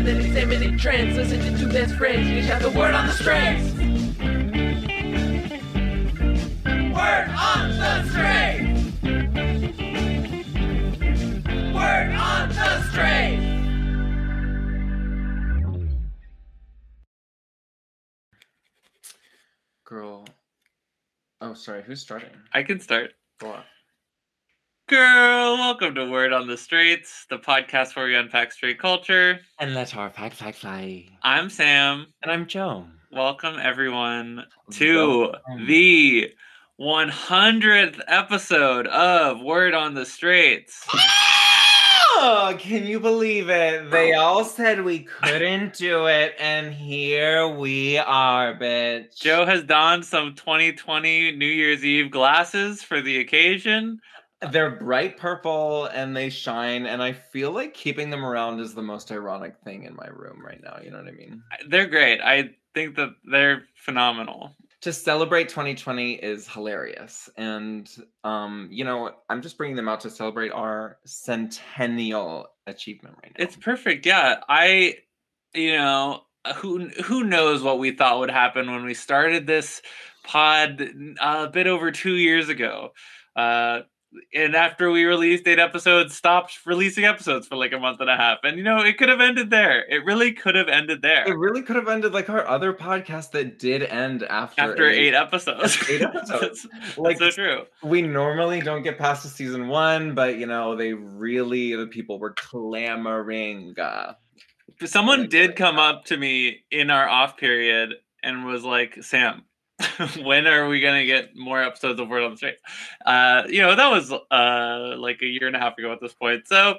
and then examine trends. Listen to two best friends, each have the word on the strings. Word on the strings. Word on the strings. Girl. Oh, sorry. Who's starting? I can start. Go on. Girl, welcome to Word on the Str8s, the podcast where we unpack street culture. And let our fact fact fly. I'm Sam. And I'm Joe. Welcome everyone to Welcome. the 100th episode of Word on the Straits. Oh, can you believe it? They all said we couldn't do it, and here we are, bitch. Joe has donned some 2020 New Year's Eve glasses for the occasion. They're bright purple and they shine, and I feel like keeping them around is the most ironic thing in my room right now. You know what I mean? They're great. I think that they're phenomenal. to celebrate 2020 is hilarious and um you know i'm just bringing them out to celebrate our centennial achievement right now It's perfect. Yeah, I, you know, who who knows what we thought would happen when we started this pod uh, a bit over two years ago. Uh, and after we released eight episodes, stopped releasing episodes for like a month and a half. And you know, it could have ended there. It really could have ended there it really could have ended like our other podcast that did end after after eight episodes. eight episodes. That's- like that's so true. we normally don't get past the season one but you know they really the people were clamoring uh, Someone did come up to me in our off period and was like, Sam, when are we gonna get more episodes of Word on the Street? Uh, you know, that was uh like a year and a half ago at this point. So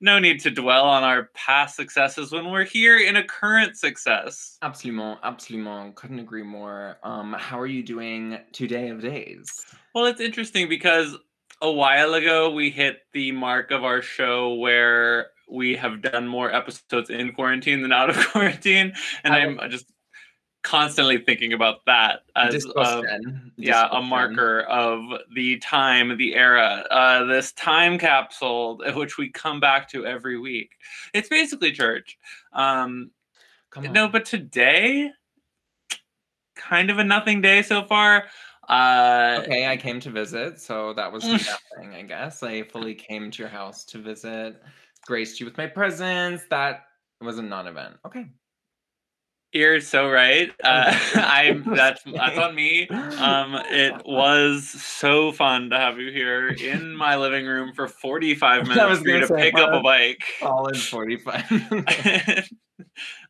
no need to dwell on our past successes when we're here in a current success. Absolutely, absolutely. couldn't agree more um how are you doing today of days Well, it's interesting because a while ago we hit the mark of our show where we have done more episodes in quarantine than out of quarantine, and I I'm just constantly thinking about that as uh, yeah a marker of the time, the era, uh, this time capsule which we come back to every week. It's basically church. Um, no, but today, kind of a nothing day so far. Uh, Okay, I came to visit, so that was nothing, I guess. I fully came to your house to visit, graced you with my presence. That was a non-event. Okay. You're so right. Uh, I'm that's that's on me. Um, it was so fun to have you here in my living room for 45 I minutes was for you to say, pick up a bike. bike. in 45.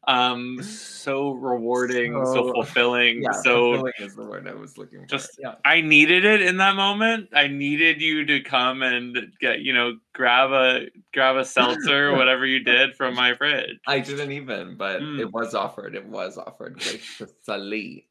Um, so rewarding, so, So- fulfilling. yeah, so fulfilling is the word I was looking for. just- yeah. I needed it in that moment. I needed you to come and get you know grab a grab a seltzer whatever you did from my fridge. I didn't even, but Mm. it was offered. It was offered graciously.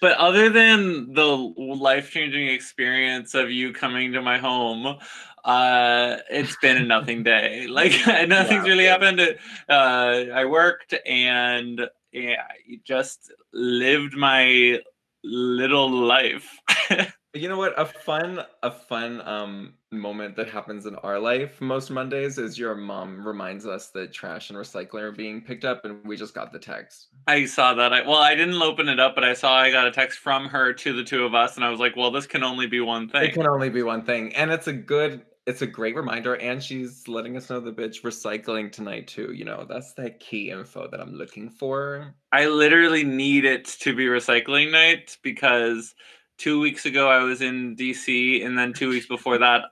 But other than the life changing experience of you coming to my home, uh, it's been a nothing day. Like nothing's Yeah. really happened. Uh, I worked and yeah, just lived my little life. You know what? A fun, a fun um moment that happens in our life most Mondays is your mom reminds us that trash and recycling are being picked up, and we just got the text. I saw that. I well, I didn't open it up, but I saw I got a text from her to the two of us, and I was like, "Well, this can only be one thing." It can only be one thing, and it's a good, it's a great reminder. And she's letting us know the bitch recycling tonight too. You know, that's the key info that I'm looking for. I literally need it to be recycling night because two weeks ago I was in DC, and then two weeks before that,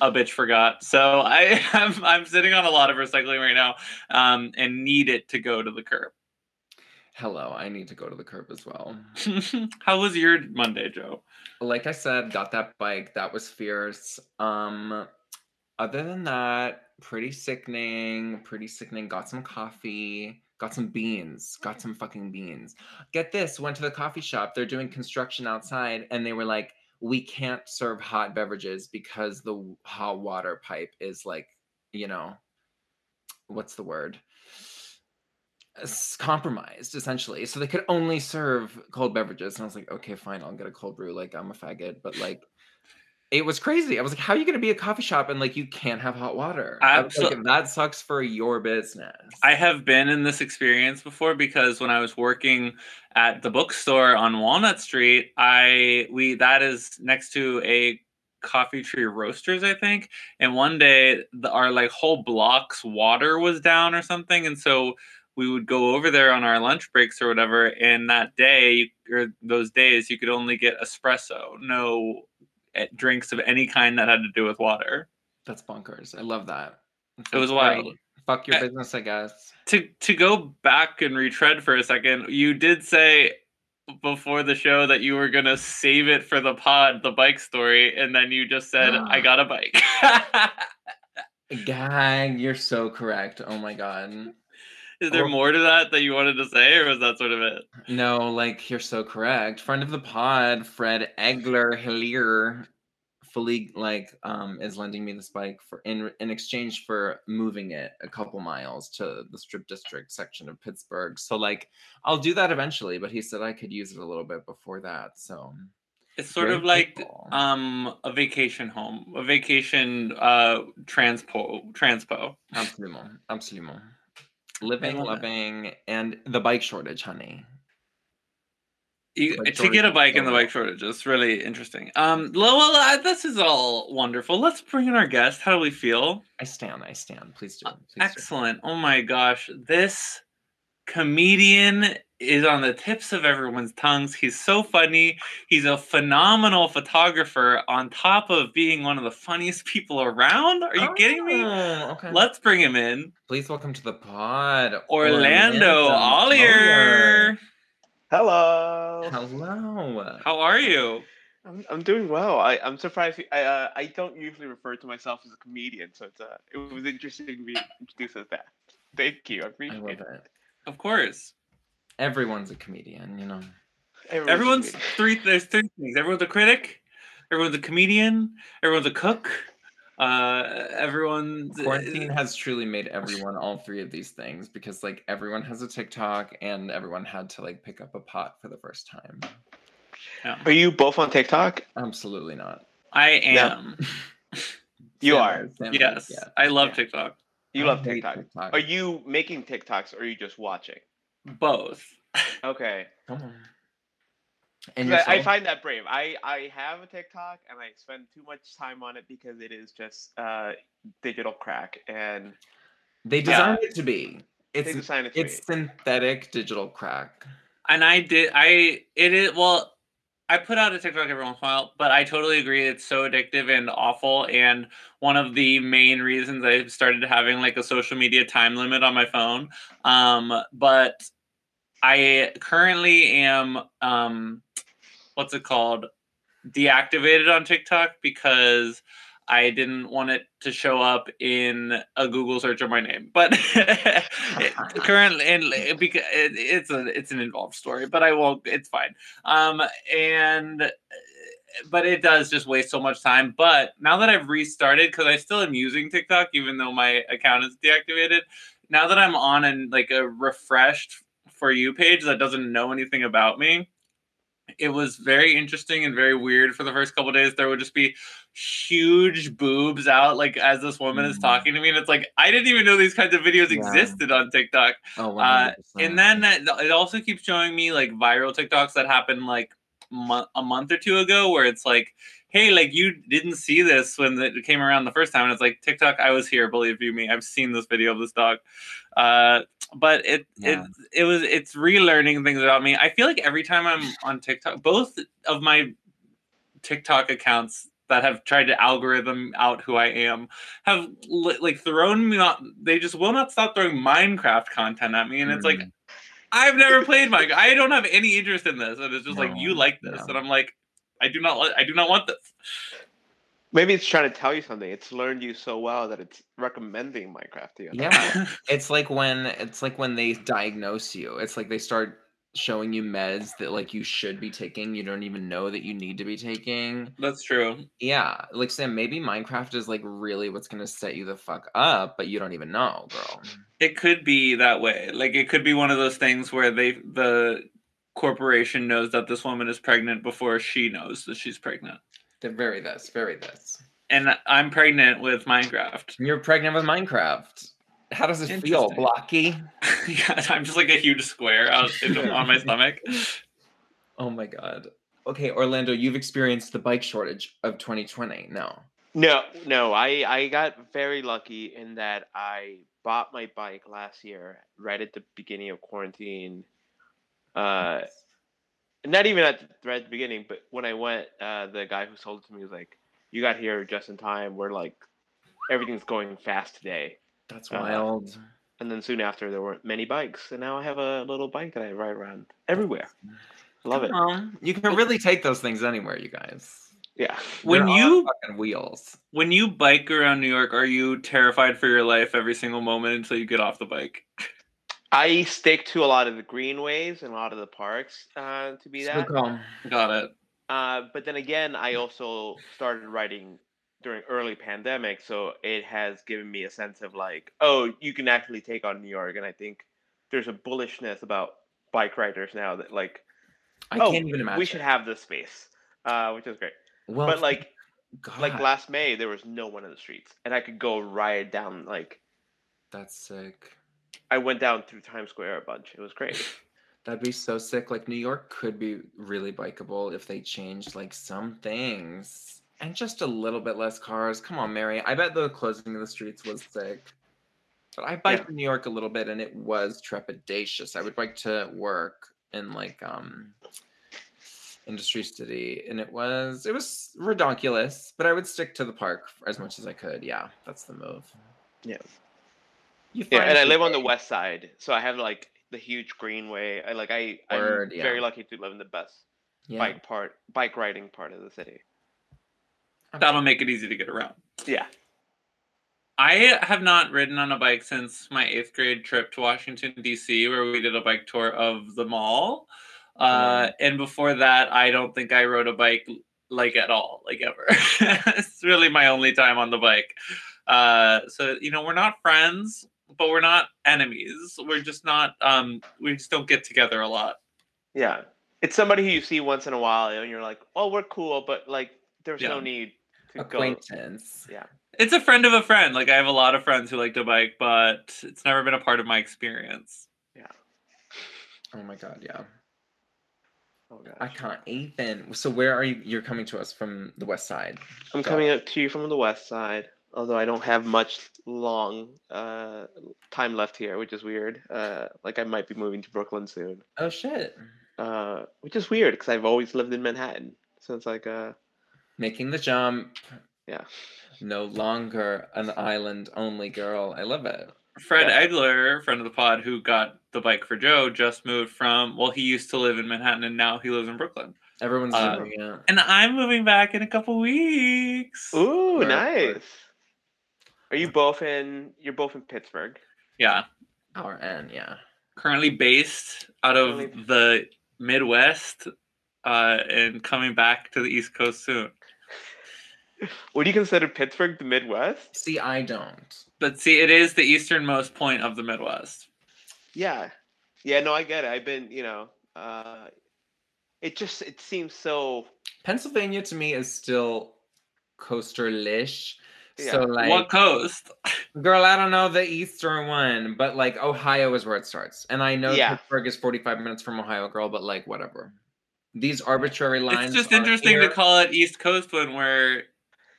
a bitch forgot. So I am I'm sitting on a lot of recycling right now, um, and need it to go to the curb. Hello, I need to go to the curb as well. How was your Monday, Joe? like I said, got that bike. That was fierce. Um, other than that, pretty sickening. Pretty sickening. Got some coffee. Got some beans. Got some fucking beans. Get this. Went to the coffee shop. They're doing construction outside, and they were like, "We can't serve hot beverages because the hot water pipe is like, you know, what's the word?" S- compromised essentially so they could only serve cold beverages and i was like okay fine i'll get a cold brew like i'm a faggot but like it was crazy. I was like, how are you going to be a coffee shop and like you can't have hot water? Was like, that sucks for your business. I have been in this experience before because when I was working at the bookstore on Walnut Street, I we that is next to a coffee tree roasters, I think. And one day the, our like whole block's water was down or something, and so we would go over there on our lunch breaks or whatever. And that day or those days, you could only get espresso, no eh, drinks of any kind that had to do with water. That's bonkers. I love that. It's It was like, wild. great. Fuck your business, I guess. to to go back and retread for a second, you did say before the show that you were gonna save it for the pod, the bike story, and then you just said, "I got a bike." Gag, you're so correct. Oh my god. Is there more to that that you wanted to say, or was that sort of it? No, like you're so correct. Friend of the pod, Fred Egler Hillier, fully like um is lending me this bike for in in exchange for moving it a couple miles to the strip district section of Pittsburgh. So like I'll do that eventually, but he said I could use it a little bit before that. So It's sort Very of like um a vacation home, a vacation uh transpo transpo. absolutely, absolutely. Living, love it. loving, and the bike shortage, honey. You, Bike to get a bike in the bike shortage is really interesting. Um, well, uh, this is all wonderful. Let's bring in our guest. How do we feel? I stand, I stand. Please do. Please do. Uh, Excellent. Oh my gosh. This comedian is on the tips of everyone's tongues. He's so funny. He's a phenomenal photographer on top of being one of the funniest people around. Are you kidding me? Oh, Okay. Let's bring him in. Please welcome to the pod, Orlando Olier. Hello. Hello. How are you? I'm, I'm doing well. I, I'm surprised. I uh, I don't usually refer to myself as a comedian, so it's uh, it was interesting to be introduced as that. Thank you. I I appreciate love it. it. Of course. Everyone's a comedian, you know. Everyone's Everyone's three. There's three things. Everyone's a critic. Everyone's a comedian. Everyone's a cook. Uh, everyone's Quarantine has truly made everyone all three of these things because like everyone has a TikTok and everyone had to like pick up a pot for the first time. Are you both on TikTok? Absolutely not. I Yeah. am. You Sam are. is, Sam is, Yes, yeah. I love Yeah. TikTok. You I love TikTok. TikTok. Are you making TikToks or are you just watching? Both. Okay. Come on. And 'Cause I, I find that brave. I, I have a TikTok and I spend too much time on it because it is just uh, digital crack and they designed it to be. they It's designed it to it's be. synthetic digital crack. And I did. I it is well. I put out a TikTok every once in a while, but I totally agree. It's so addictive and awful. And one of the main reasons I started having like a social media time limit on my phone. Um, but I currently am um, what's it called? Deactivated on TikTok because I didn't want it to show up in a Google search of my name. But currently, and it, it's a it's an involved story, but I won't. It's fine. Um, and but it does just waste so much time. But now that I've restarted, because I still am using TikTok, even though my account is deactivated. Now that I'm on and like a refreshed for you page that doesn't know anything about me, it was very interesting and very weird for the first couple days. There would just be huge boobs out, like as this woman is Mhm. talking to me, and it's like I didn't even know these kinds of videos Yeah. existed on TikTok. Oh, Uh, And then that, it also keeps showing me like viral TikToks that happened like mo- a month or two ago, where it's like, hey, like you didn't see this when it came around the first time, and it's like TikTok, I was here, believe you me, I've seen this video of this dog. Uh, but it Yeah. it it was it's relearning things about me. I feel like every time I'm on TikTok, both of my TikTok accounts that have tried to algorithm out who I am have li- like thrown me not they just will not stop throwing Minecraft content at me and it's like Mm. I've never played Minecraft. I don't have any interest in this and it's just like you like this no. and I'm like I do not I do not want this. Maybe it's trying to tell you something. It's learned you so well that it's recommending Minecraft to you. Yeah. It's like when it's like when they diagnose you. It's like they start showing you meds that like you should be taking. You don't even know that you need to be taking. That's true. Yeah, like Sam, maybe Minecraft is like really what's gonna set you the fuck up, but you don't even know, girl. It could be that way. Like it could be one of those things where they the corporation knows that this woman is pregnant before she knows that she's pregnant. They're very this, very this. and I'm pregnant with Minecraft. You're pregnant with Minecraft. How does it feel, Blocky? yeah, I'm just like a huge square out in- on my stomach. Oh my god. Okay, Orlando, you've experienced the bike shortage of 2020. No. No, no, I I got very lucky in that I bought my bike last year right at the beginning of quarantine. Uh, not even at the, right at the beginning, but when I went, uh, the guy who sold it to me was like, "You got here just in time. We're like, everything's going fast today." That's Uh, wild. And then soon after, there weren't many bikes, and now I have a little bike that I ride around everywhere. I love it. Come on. You can really take those things anywhere, you guys. Yeah. When you fucking wheels. when you bike around New York, are you terrified for your life every single moment until you get off the bike? I stick to a lot of the greenways and a lot of the parks uh, to be that. Good. Got it. Uh, but then again, I also started writing during early pandemic, so it has given me a sense of like, oh, you can actually take on New York, and I think there's a bullishness about bike riders now that like, I oh, can't even imagine. we should have this space, uh, which is great. Well, but like, God, like last May, there was no one in the streets, and I could go ride down. Like, that's sick. I went down through Times Square a bunch. It was great. That'd be so sick. Like New York could be really bikeable if they changed like some things and just a little bit less cars. Come on, Mary. I bet the closing of the streets was sick. But I biked Yeah. in New York a little bit and it was trepidatious. I would bike to work in like um Industry City and it was it was redonkulous, but I would stick to the park as much as I could. Yeah, that's the move. Yeah. You Yeah, and I your live on the west side, so I have like the huge greenway. I like I Word, I'm yeah. very lucky to live in the best Yeah, bike part, bike riding part of the city. That'll make it easy to get around. Yeah. I have not ridden on a bike since my eighth grade trip to Washington D.C., where we did a bike tour of the mall. Uh, and before that, I don't think I rode a bike like at all, like ever. it's really my only time on the bike. Uh, so you know, we're not friends, but we're not enemies. We're just not. Um, we just don't get together a lot. Yeah. It's somebody who you see once in a while and you're like, "Oh, we're cool," but like there's Yeah. no need to go. acquaintance. Yeah. It's a friend of a friend. Like I have a lot of friends who like to bike, but it's never been a part of my experience. Yeah. Oh my god, yeah. Oh gosh. I can't even. So where are you? You're coming to us from the west side. I'm Go. coming up to you from the west side, although I don't have much long uh, time left here, which is weird. Uh, like I might be moving to Brooklyn soon, Oh shit! uh, which is weird because I've always lived in Manhattan. So it's like, uh, Making the jump. Yeah. No longer an island only girl. I love it. Fred Yeah. Egler, friend of the pod, who got the bike for Joe, just moved from. Well, he used to live in Manhattan, and now he lives in Brooklyn. Everyone's Uh, doing it. And I'm moving back in a couple weeks. ooh, Word, nice. word. Are you both in? You're both in Pittsburgh. Yeah, Our N, yeah. currently based out of Currently- the Midwest, uh, and coming back to the East Coast soon. Would you consider Pittsburgh the Midwest? See, I don't. But see, it is the easternmost point of the Midwest. Yeah, yeah. No, I get it. I've been, you know, uh, it just it seems so. Pennsylvania to me is still coaster-lish. Yeah. So like, what coast? girl, I don't know the eastern one, but like Ohio is where it starts, and I know Yeah. Pittsburgh is 45 minutes from Ohio, girl, but like whatever. These arbitrary lines. It's just interesting to call it East Coast when we're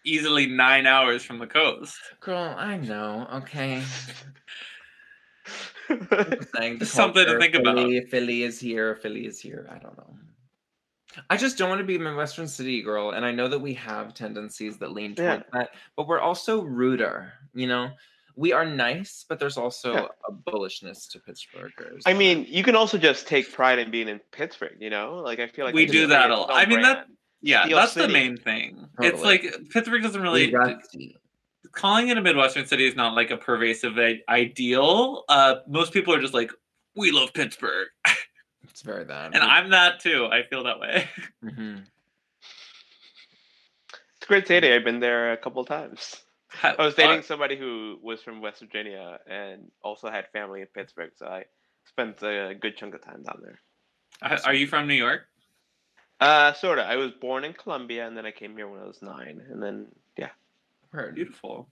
easily nine hours from the coast. Girl, I know. Okay. I'm just saying, the Just something to think about. Philly, Philly is here. Philly is here. I don't know. I just don't want to be a Midwestern city girl, and I know that we have tendencies that lean Yeah. that, but we're also ruder. You know, we are nice, but there's also Yeah. a bullishness to Pittsburghers. I mean, you can also just take pride in being in Pittsburgh. You know, like I feel like We do that a lot. I mean, that- Yeah, Steel that's the main thing. It's like Pittsburgh doesn't really calling it a Midwestern city is not like a pervasive ideal. Uh, most people are just like, we love Pittsburgh, It's very that. and I'm that too. I feel that way. hmm It's a great city. I've been there a couple times. I was Uh, dating somebody who was from West Virginia and also had family in Pittsburgh, so I spent a good chunk of time down there. Uh, are you from New York? Uh, sort of. I was born in Colombia, and then I came here when I was nine, and then yeah. Heard. Beautiful.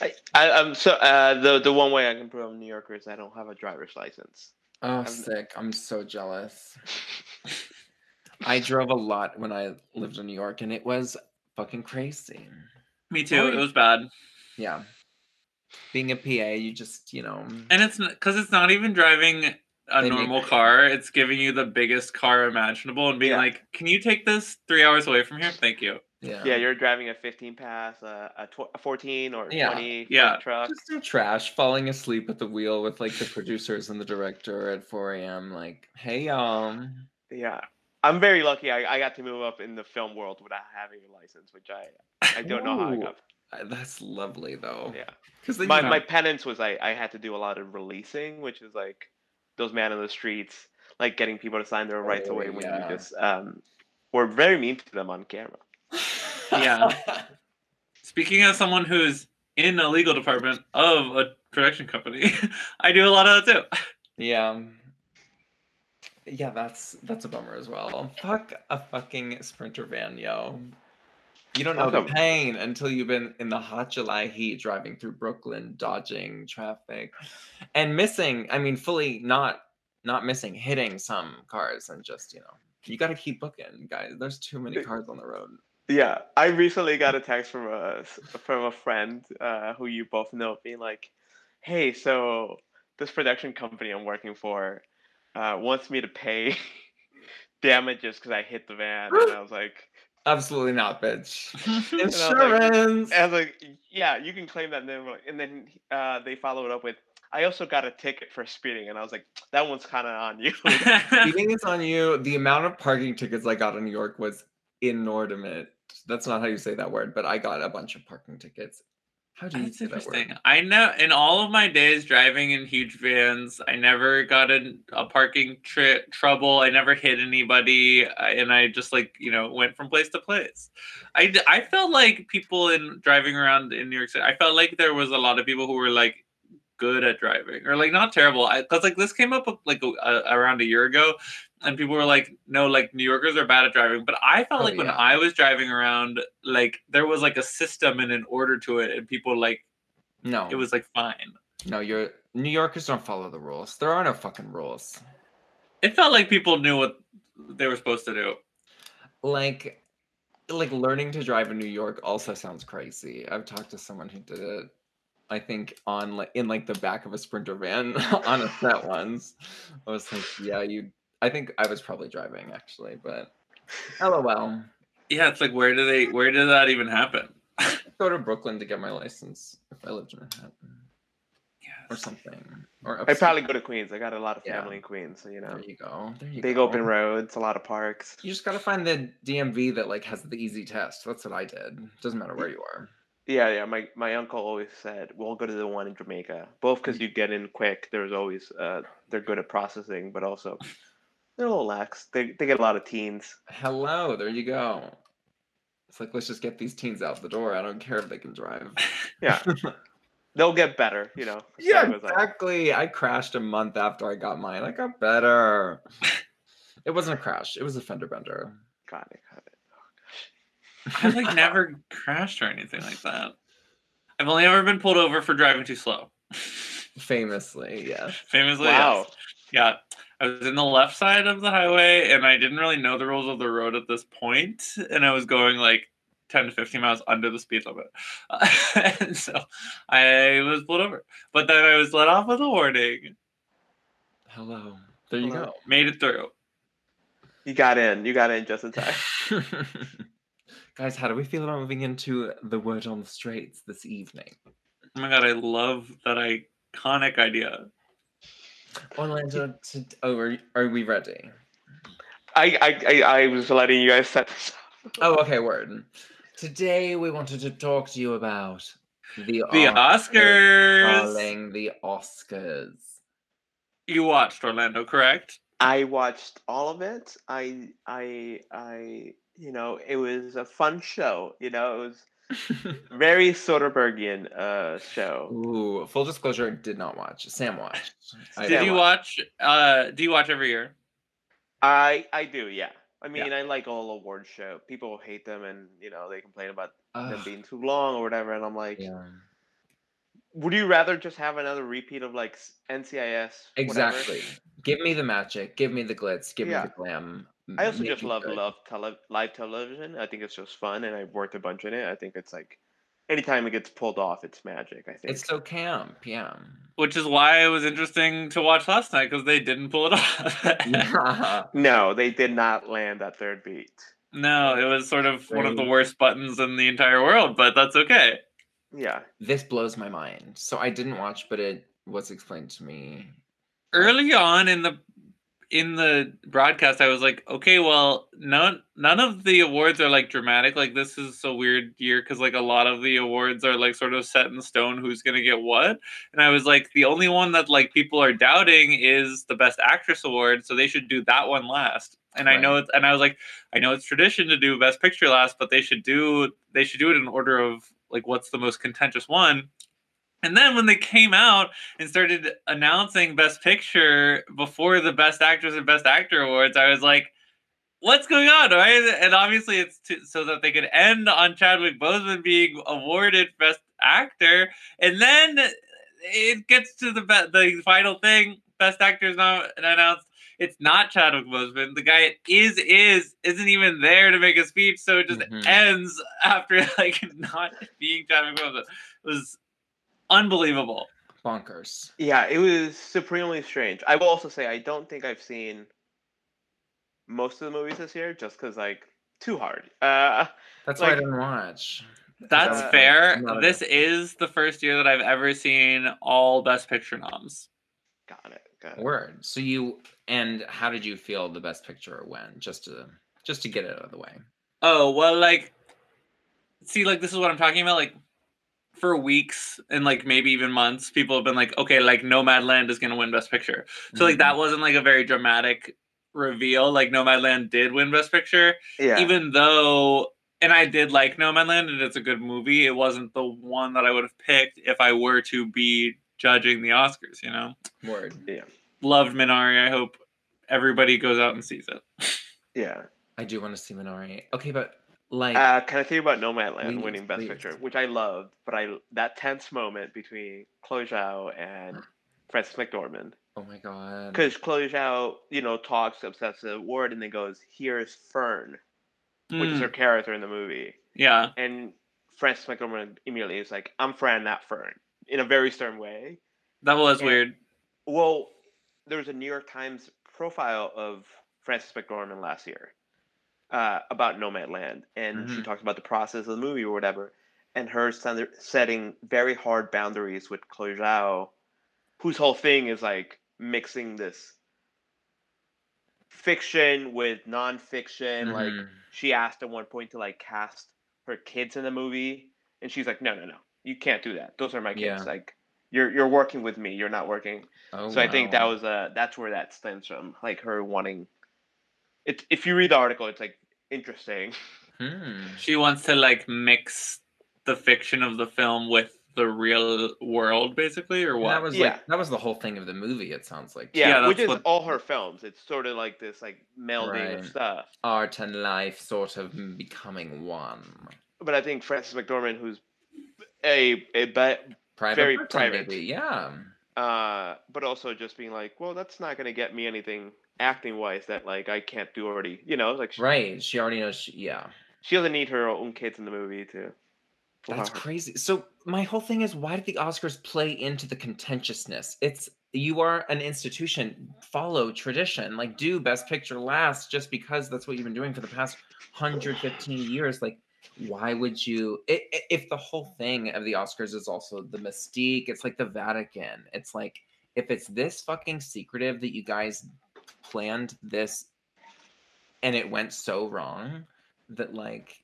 I, I I'm so uh the the one way I can prove I'm New Yorker is I don't have a driver's license. Oh, I'm- sick. I'm so jealous. I drove a lot when I lived in New York, and it was fucking crazy. Me oh, too. Oh, It was bad. Yeah. Being a PA, you just, you know. And it's because it's not even driving a They make- normal car. It's giving you the biggest car imaginable and being Yeah. like, "Can you take this three hours away from here? Thank you." Yeah. Yeah, you're driving a 15 pass, uh, a, tw- a 14 or Yeah. 20 Yeah. truck. Just so trash, falling asleep at the wheel with like the producers and the director at 4 a.m. Like, hey, y'all. Yeah. I'm very lucky. I, I got to move up in the film world without having a license, which I I don't know how I got. That's lovely, though. Yeah. Because My you my have- penance was I, I had to do a lot of releasing, which is like those man in the streets, like getting people to sign their rights Oh, away when yeah. you just um were very mean to them on camera. Yeah. Speaking as someone who's in a legal department of a production company, I do a lot of that too. yeah. Yeah, that's that's a bummer as well. Fuck a fucking sprinter van, yo. You don't know the pain until you've been in the hot July heat driving through Brooklyn, dodging traffic, and missing. I mean, fully not not missing, hitting some cars, and just you know, you got to keep booking, guys. There's too many cars on the road. Yeah, I recently got a text from a from a friend uh, who you both know, being like, "Hey, so this production company I'm working for uh, wants me to pay damages because I hit the van," and I was like, Absolutely not, bitch. was like- Insurance. "I was like, yeah, you can claim that." And then, and then uh, they followed up with, "I also got a ticket for speeding," and I was like, "That one's kind of on you." Speeding is on you. The amount of parking tickets I got in New York was inordinate. That's not how you say that word, but I got a bunch of parking tickets. How do you That's say that word? I know in all of my days driving in huge vans, I never got in a parking tri- trouble. I never hit anybody, uh, and I just like you know went from place to place. I I felt like people in driving around in New York City. I felt like there was a lot of people who were like good at driving or like not terrible. Because like this came up like a, a, around a year ago, and people were like, no, like New Yorkers are bad at driving. But I felt Oh, like when. I was driving around, like there was like a system and an order to it, and people like No, it was like fine. no. You're New Yorkers don't follow the rules. There are no fucking rules. It felt like people knew what they were supposed to do. Like, like learning to drive in New York also sounds crazy. I've talked to someone who did it. I think on like in like the back of a sprinter van on a set once. I was like, yeah, you. I think I was probably driving actually, but lol. Yeah, it's like where do they where did that even happen? go to Brooklyn to get my license if I lived in Manhattan Yeah. or something. Or I upstate. probably go to Queens. I got a lot of Yeah. family in Queens, so you know, There you go. There you big go. open roads, a lot of parks. You just gotta find the DMV that like has the easy test. That's what I did. Doesn't matter where you are. Yeah, yeah. My my uncle always said, "We'll go to the one in Jamaica." Both because you get in quick. There's always uh, they're good at processing, but also they're a little lax. They they get a lot of teens. Hello, there you go. It's like let's just get these teens out the door. I don't care if they can drive. Yeah, they'll get better. You know. yeah, time goes on. exactly. I crashed a month after I got mine. I got better. it wasn't a crash. It was a fender bender. Got it. Got it. Oh, I've like never crashed or anything like that. I've only ever been pulled over for driving too slow. Famously, yes. Famously, Wow. yes. Yeah. I was in the left side of the highway and I didn't really know the rules of the road at this point, And I was going like 10 to 15 miles under the speed limit. and so I was pulled over. But then I was let off with a warning. Hello. There you Hello. Made it through. You got in. You got in just in time. Guys, how do we feel about moving into the word on the streets this evening? Oh my god, I love that iconic idea. Orlando, to, oh, are, are we ready? I, I I I was letting you guys set this up. Oh, okay, word. Today we wanted to talk to you about the, The Oscars. darling, the Oscars. You watched Orlando, correct? I watched all of it. I I I you know it was a fun show. You know it was very Soderberghian uh show. Ooh, full disclosure, did not watch. Sam watched. I Did you watched. watch uh do you watch every year? I I do, yeah. I Yeah. mean, I like all award show. People hate them, and you know they complain about them being too long or whatever. And I'm like, yeah. would you rather just have another repeat of like s- NCIS? whatever? Exactly. Give me the magic. Give me the glitz. Give Yeah. me the glam. I also just love good. love tele- live television. I think it's just fun, and I've worked a bunch in it. I think it's like anytime it gets pulled off, it's magic. I think. It's so camp. Yeah. Which is why it was interesting to watch last night because they didn't pull it off. yeah. no, they did not land that third beat. no, it was sort of one of the worst buttons in the entire world, but that's okay. Yeah, This blows my mind. So I didn't watch, but it was explained to me. Early on in the in the broadcast, I was like, okay, well, none none of the awards are like dramatic. Like this is a weird year because like a lot of the awards are like sort of set in stone who's gonna get what. And I was like, the only one that like people are doubting is the best actress award, so they should do that one last. And I know Right. it's and I was like, I know it's tradition to do best picture last, but they should do they should do it in order of like what's the most contentious one. And then when they came out and started announcing Best Picture before the Best Actress and Best Actor awards, I was like, "What's going on?" Right? And obviously, it's to, so that they could end on Chadwick Boseman being awarded Best Actor, and then it gets to the be- the final thing: Best Actor is not announced. It's not Chadwick Boseman. The guy is is isn't even there to make a speech, so it just Mhm. ends after like not being Chadwick Boseman. It was unbelievable. Bonkers. yeah, it was supremely strange. I will also say I don't think I've seen most of the movies this year, just because like too hard. Uh, That's why I didn't watch. That's Uh, fair. not a- This is the first year that I've ever seen all Best Picture noms. got it. Got it. Word. So you and how did you feel the best picture went? Just to just to get it out of the way. Oh well, like, see, like this is what I'm talking about. Like, for weeks and like maybe even months, people have been like, okay, like Nomadland is gonna win Best Picture. So like Mhm. that wasn't like a very dramatic reveal. Like Nomadland did win Best Picture, Yeah. even though. And I did like Nomadland, and it's a good movie. It wasn't the one that I would have picked if I were to be judging the Oscars. You know. Word. Yeah. Loved Minari. I hope everybody goes out and sees it. yeah. I do want to see Minari. Okay, but like Uh, can I tell you about Nomadland Please, winning Best please. Picture, which I loved, but I that tense moment between Chloe Zhao and Frances McDormand, oh my god. because Chloe Zhao, you know, talks the award and then goes, "Here's Fern," which is Mm, her character in the movie, yeah, and Frances McDormand immediately is like, "I'm Fran, not Fern," in a very stern way. that was Yeah. weird. Well, there was a New York Times profile of Frances McDormand last year uh, about Nomadland, and she Mhm. talked about the process of the movie or whatever, and her setting very hard boundaries with Chloe Zhao, whose whole thing is like mixing this fiction with nonfiction. Like Mhm. she asked at one point to like cast her kids in the movie, and she's like, "No, no, no, you can't do that. Those are my kids. Yeah. Like." You're, you're working with me. You're not working Oh, so I think that was uh that's where that stems from, like her wanting. It's if you read the article, it's like interesting. Hmm. She wants to like mix the fiction of the film with the real world, basically, or And what? That was Yeah. like that was the whole thing of the movie. It sounds like Yeah, Yeah, which is what- all her films. It's sort of like this like melding of stuff. art and life sort of becoming one. But I think Frances McDormand, who's a a but Private Very person, private. maybe. Yeah. uh, but also just being like, well, that's not gonna get me anything acting wise that like I can't do already. You know, like she, Right. She already knows. She, yeah. she doesn't need her own kids in the movie to. That's her- crazy. So my whole thing is, why did the Oscars play into the contentiousness? It's you are an institution. Follow tradition. Like do Best Picture last, just because that's what you've been doing for the past 115 years. Like, why would you? i i- if the whole thing of the Oscars is also the mystique, it's like the Vatican. It's like if it's this fucking secretive that you guys planned this, and it went so wrong that like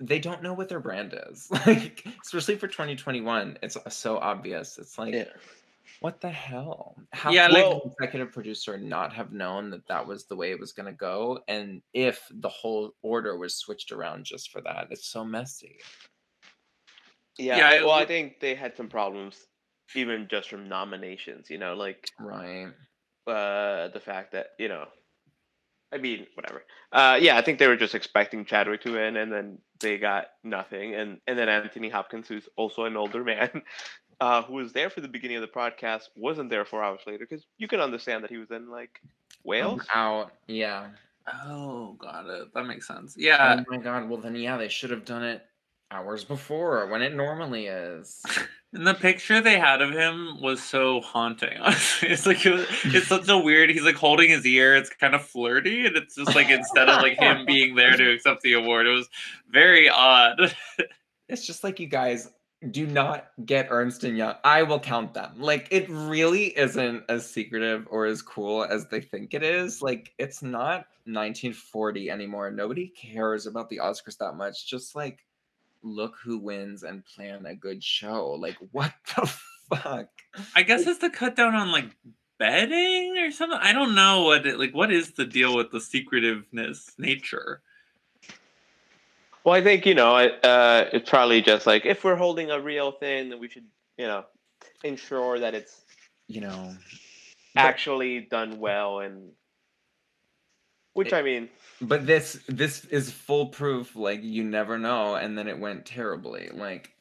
they don't know what their brand is like especially for 2021 it's uh, so obvious it's like Yeah. what the hell how Yeah, could like- executive producer not have known that that was the way it was going to go and if the whole order was switched around just for that it's so messy Yeah. Yeah, I- it well, I w- think they had some problems, even just from nominations. You know, like right uh the fact that you know I mean, whatever. Uh, yeah, I think they were just expecting Chadwick to win, and then they got nothing. And and then Anthony Hopkins, who's also an older man, uh, who was there for the beginning of the podcast, wasn't there four hours later because you can understand that he was in like Wales. out. Yeah. Oh, got it. That makes sense. Yeah. oh my god. Well then, yeah, they should have done it hours before when it normally is. And the picture they had of him was so haunting. Honestly, it's like it was, it's such a weird. He's like holding his ear. It's kind of flirty, and it's just like instead of like him being there to accept the award, it was very odd. It's just like you guys do not get Ernst and Young. I will count them. Like it really isn't as secretive or as cool as they think it is. Like it's not 1940 anymore. Nobody cares about the Oscars that much. Just like look who wins and plan a good show. Like what the fuck? I guess it's the cut down on like betting or something. I don't know what it, like what is the deal with the secretiveness nature. Well, I think you know, it, uh, it's probably just like if we're holding a real thing, then we should, you know, ensure that it's You know. actually done well, and which It- I mean, But this this is foolproof. Like you never know, and then it went terribly. Like,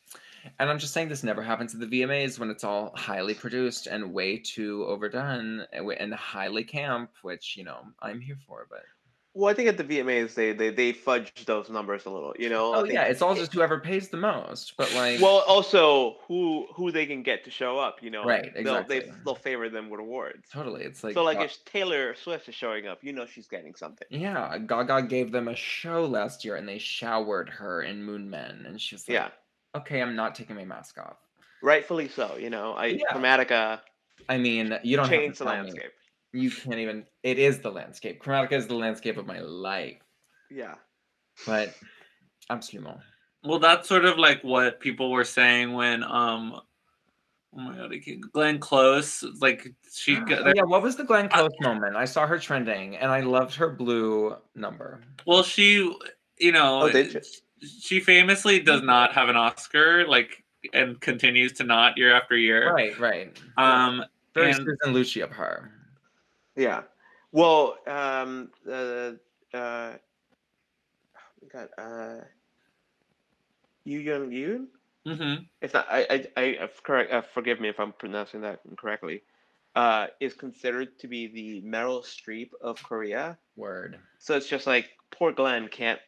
and I'm just saying this never happens at the VMAs when it's all highly produced and way too overdone and and highly camp, which you know I'm here for. But well, I think at the VMAs they they they fudge those numbers a little, you know. Oh think- yeah, it's all just whoever pays the most. But like, Well, also who who they can get to show up, you know. Right, They'll they, they'll favor them with awards. totally, it's like so like if Taylor Swift is showing up, you know she's getting something. yeah, Gaga gave them a show last year and they showered her in Moon Men, and she was like, Yeah, okay, I'm not taking my mask off. rightfully so. You know, I Yeah. Chromatica I mean, you don't changed have the tell me. Landscape. You can't even. It is the landscape. Chromatica is the landscape of my life. Yeah. But absolument. Well, that's sort of like what people were saying when um oh my god, I can't, Glenn Close like she got Oh, yeah, what was the Glenn Close moment? I saw her trending, and I loved her blue number. well she you know Oh, did you? she famously does not have an Oscar like and continues to not year after year. Right, right. Um Very and- Susan Lucci of her. Yeah. Well, um, uh, uh, oh God, uh, Yu Young Yoon. mhm. It's not. I. I. I uh, correct. Uh, forgive me if I'm pronouncing that incorrectly. Uh, is considered to be the Meryl Streep of Korea. Word. So it's just like poor Glenn can't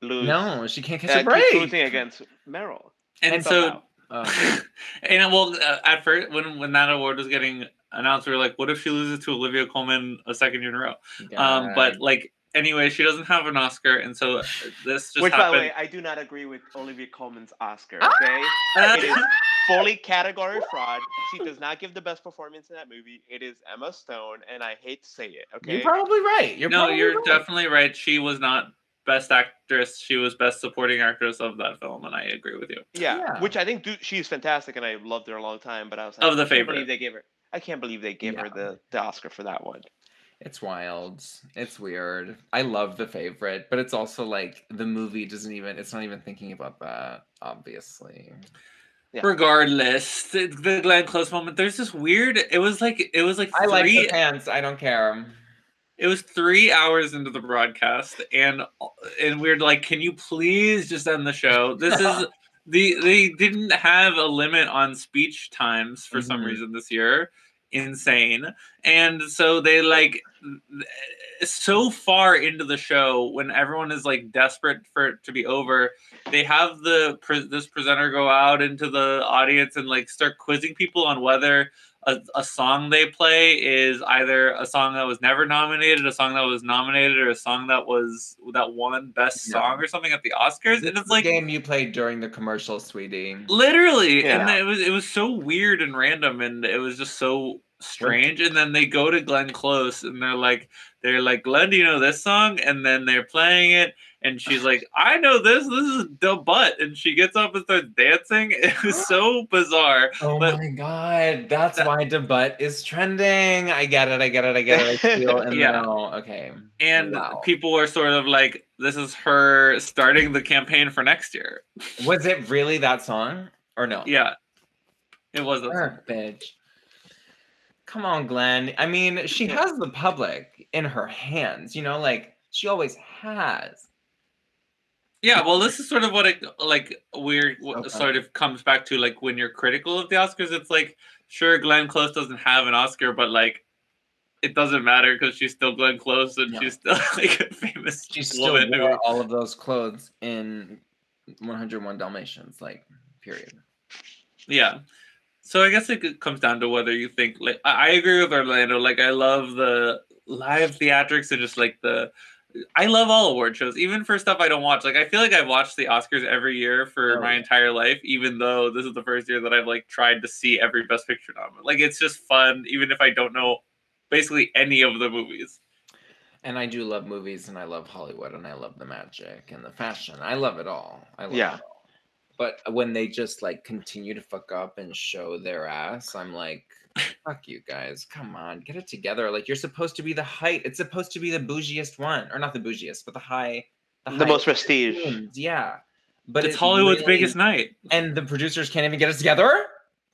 lose. No, she can't catch uh, a break. losing against Meryl. and so Oh, and well uh, at first when when that award was getting announced we were like what if she loses to Olivia Colman a second year in a row? Um but like anyway she doesn't have an Oscar and so uh, this just Which, by the way, I do not agree with Olivia Colman's Oscar. Ah! Okay, it is fully category fraud. She does not give the best performance in that movie. It is Emma Stone, and I hate to say it. Okay, you're probably right. You're no, probably you're right. definitely right. She was not best actress. She was best supporting actress of that film, and I agree with you. yeah, Yeah. which I think do, she's fantastic, and I loved her a long time. But I was like, Of The I Favorite. they gave her. I can't believe they gave her the, the Oscar for that one. It's wild. It's weird. I love the favorite, but it's also like the movie doesn't even. It's not even thinking about that. Obviously. Yeah. Regardless, the, the Glenn Close moment. There's this weird. It was like it was like I like the pants. I don't care. It was three hours into the broadcast, and and we are like, "Can you please just end the show?" This is the they didn't have a limit on speech times for some Mhm. reason this year. Insane, and so they like so far into the show when everyone is like desperate for it to be over they have the this presenter go out into the audience and like start quizzing people on whether a, a song they play is either a song that was never nominated, a song that was nominated, or a song that was that won best Yeah. song or something at the Oscars. And This it's like game you played during the commercial, sweetie. literally, and it was it was so weird and random, and it was just so strange. And then they go to Glenn Close, and they're like, they're like, Glenn, do you know this song? And then they're playing it. And she's like, I know this. This is Da Butt. And she gets up and starts dancing. It was so bizarre. Oh But- my god, that's That- why Da Butt is trending. I get it, I get it, I get it. I feel in Yeah. the know. Okay. And Wow. people were sort of like, this is her starting the campaign for next year. Was it really that song? Or no? Yeah. It was. a- Sure, bitch. Come on, Glenn. I mean, she has the public in her hands, you know, like she always has. Yeah, well, this is sort of what it like weird Okay. sort of comes back to like when you're critical of the Oscars. It's like sure, Glenn Close doesn't have an Oscar, but like it doesn't matter because she's still Glenn Close and No. she's still like a famous She still woman. who- wore all of those clothes in 101 Dalmatians, like, period. Yeah. So I guess it comes down to whether you think like I I agree with Orlando. Like I love the live theatrics and just like the I love all award shows, even for stuff I don't watch. Like I feel like I've watched the Oscars every year for Oh, my yeah. entire life, even though this is the first year that I've like tried to see every Best Picture nominee. Like it's just fun, even if I don't know basically any of the movies. And I do love movies and I love Hollywood and I love the magic and the fashion. I love it all. I love Yeah. it all. But when they just like continue to fuck up and show their ass, I'm like, fuck you guys. Come on, get it together. Like you're supposed to be the height. It's supposed to be the bougiest one. Or not the bougiest, but the high The high most prestige. themes, Yeah. But it's it Hollywood's really- biggest night. and the producers can't even get us together.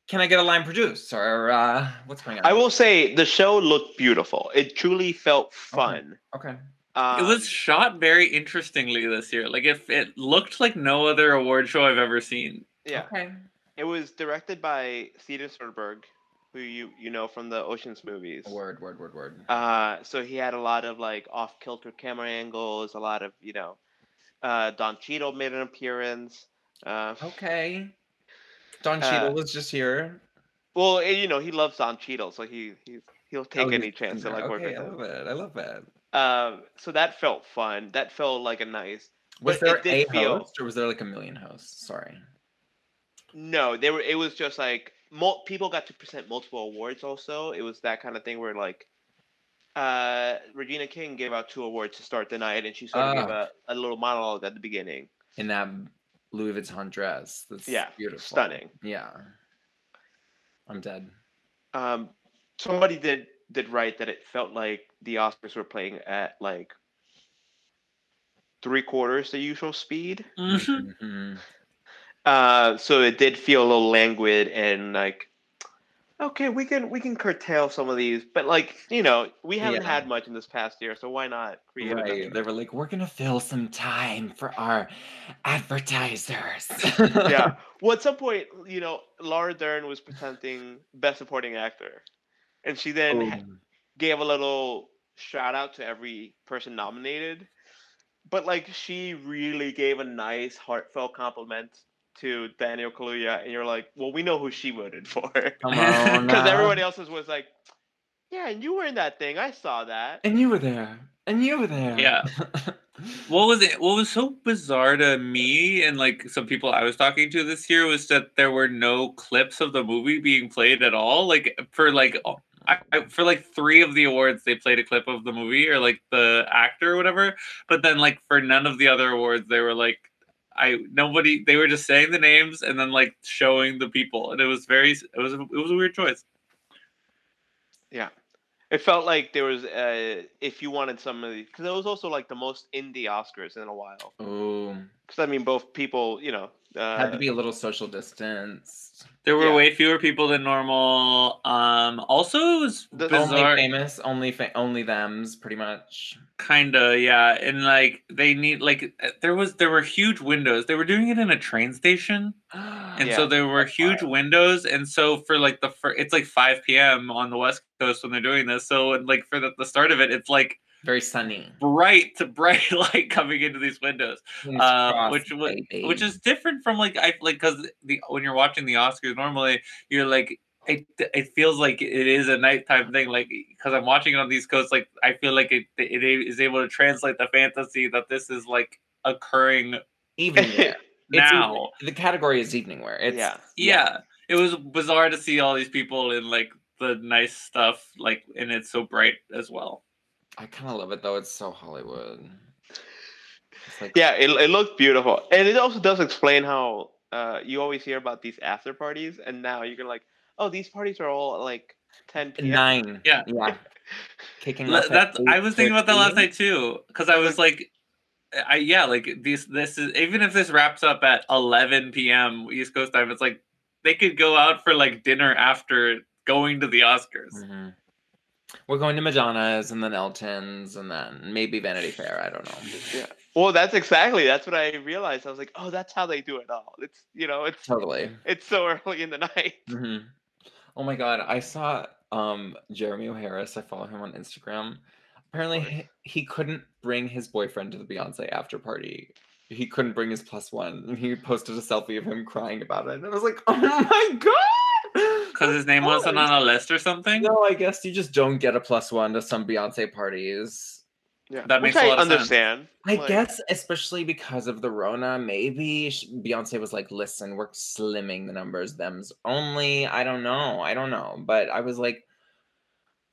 Can I get a line produced or uh, what's going on? I will say the show looked beautiful. It truly felt fun. Okay. Um, it was shot very interestingly this year. Like if it looked like no other award show I've ever seen. yeah. Okay. It was directed by Steven Soderbergh, who you you know from the Ocean's movies. Word. Word. Word. Word. Uh, so he had a lot of like off kilter camera angles, a lot of you know, uh, Don Cheadle made an appearance. Uh, Okay. Don Uh, Cheadle was just here. well, you know he loves Don Cheadle, so he he he'll take Oh, any chance to there. like work okay, with I him. love it. I love it. Um, so that felt fun. That felt like a nice. Was there a feel- host or was there like a million hosts? Sorry. No, they were. It was just like mul- people got to present multiple awards. Also, it was that kind of thing where like, uh, Regina King gave out two awards to start the night, and she sort of gave Ah. a, a little monologue at the beginning. In that Louis Vuitton dress. That's Yeah, beautiful. stunning. Yeah. I'm dead. Um, somebody did did write that it felt like the Oscars were playing at like three quarters the usual speed. Mhm. Uh, so it did feel a little languid and like, okay, we can we can curtail some of these, but like you know, we haven't Yeah. had much in this past year, so why not create? another Right. They were like, we're gonna fill some time for our advertisers. yeah. Well, at some point, you know, Laura Dern was presenting Best Supporting Actor, and she then oh ha- Oh, gave a little shout out to every person nominated. But like she really gave a nice heartfelt compliment to Daniel Kaluuya, and you're like, well, we know who she voted for. Because now. everyone else's was like, yeah, and you were in that thing. I saw that. And you were there. And you were there. Yeah. What was it? What was so bizarre to me and like some people I was talking to this year was that there were no clips of the movie being played at all. Like for like I, I- for like three of the awards, they played a clip of the movie or like the actor or whatever. But then like for none of the other awards, they were like, I nobody. They were just saying the names and then like showing the people, and it was very. It was a, it was a weird choice. Yeah. It felt like there was, uh, if you wanted some of these, because it was also like the most indie Oscars in a while. Oh, Because I mean, both people, you know, uh, had to be a little social distance. There were Yeah. way fewer people than normal. Um, also, it was The- Only famous, only fa- only them's pretty much. Kinda, yeah, and like they need like uh, there was there were huge windows. They were doing it in a train station, and so there were huge wild. windows. And so for like the fir- it's like five p.m. on the west coast when they're doing this. So and, like for the, the start of it, it's like Very sunny. bright to bright light coming into these windows, uh, which baby. which is different from like I like because the when you're watching the Oscars normally you're like it it feels like it is a nighttime thing like because I'm watching it on these coasts like I feel like it it is able to translate the fantasy that this is like occurring evening wear. Now. the category is evening wear. It's Yeah. Yeah. it was bizarre to see all these people in like the nice stuff like and it's so bright as well. I kind of love it though. It's so Hollywood. It's like yeah, it, it looked beautiful. And it also does explain how uh, you always hear about these after parties, and now you can like, oh, these parties are all like 10 p.m. nine. Yeah. yeah. Kicking Le- off at That's I was thinking about that last night too, because I was like, I yeah, like this this is even if this wraps up at 11 p.m. East Coast time, it's like they could go out for like dinner after going to the Oscars. Mhm. We're going to Madonna's and then Elton's and then maybe Vanity Fair. I don't know. Yeah. Well, that's exactly that's what I realized. I was like, oh, that's how they do it all. It's you know, it's Totally. it's so early in the night. hmm Oh my god, I saw um Jeremy O. Harris. I follow him on Instagram. Apparently, he, he couldn't bring his boyfriend to the Beyonce after party. He couldn't bring his plus one, and he posted a selfie of him crying about it. And I was like, oh my god, Because his name wasn't on a list or something. No, I guess you just don't get a plus one to some Beyonce parties. Yeah, That which makes a I lot of sense. understand. I Like, guess, especially because of the Rona, maybe Beyonce was like, "Listen, we're slimming the numbers. Them's only." I don't know. I don't know. But I was like,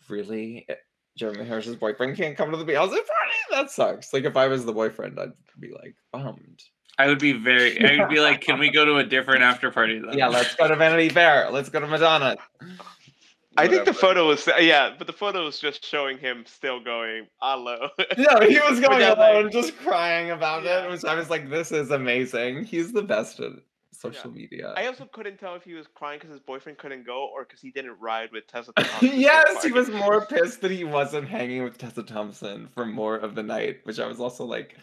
"Really, Eh, Jeremy Harris's boyfriend can't come to the Beyonce party? That sucks." Like, if I was the boyfriend, I'd be like bummed. I would be very. I would be like, can we go to a different after party then? Yeah, let's go to Vanity Fair. Let's go to Madonna. I think the photo was yeah, but the photo was just showing him still going on low. No, he was going that, like- alone, just crying about Yeah. it. Which I was like, "This is amazing. He's the best at social media." I also couldn't tell if he was crying because his boyfriend couldn't go or because he didn't ride with Tessa. Thompson yes, he was more pissed that he wasn't hanging with Tessa Thompson for more of the night, which I was also like,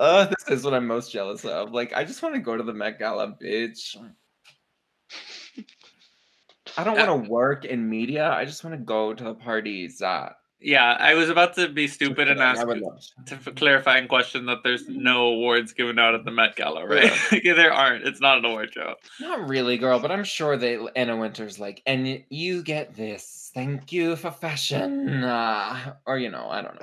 uh, this is what I'm most jealous of. Like, I just want to go to the Met Gala, bitch. I don't want to work in media. I just want to go to the parties. Uh, Yeah, I was about to be stupid and ask to f- clarify and question that there's no awards given out at the Met Gala, right? Yeah, there aren't. It's not an award show. Not really, girl, but I'm sure they Anna Wintour's like, and you get this. Thank you for fashion, uh, or you know, I don't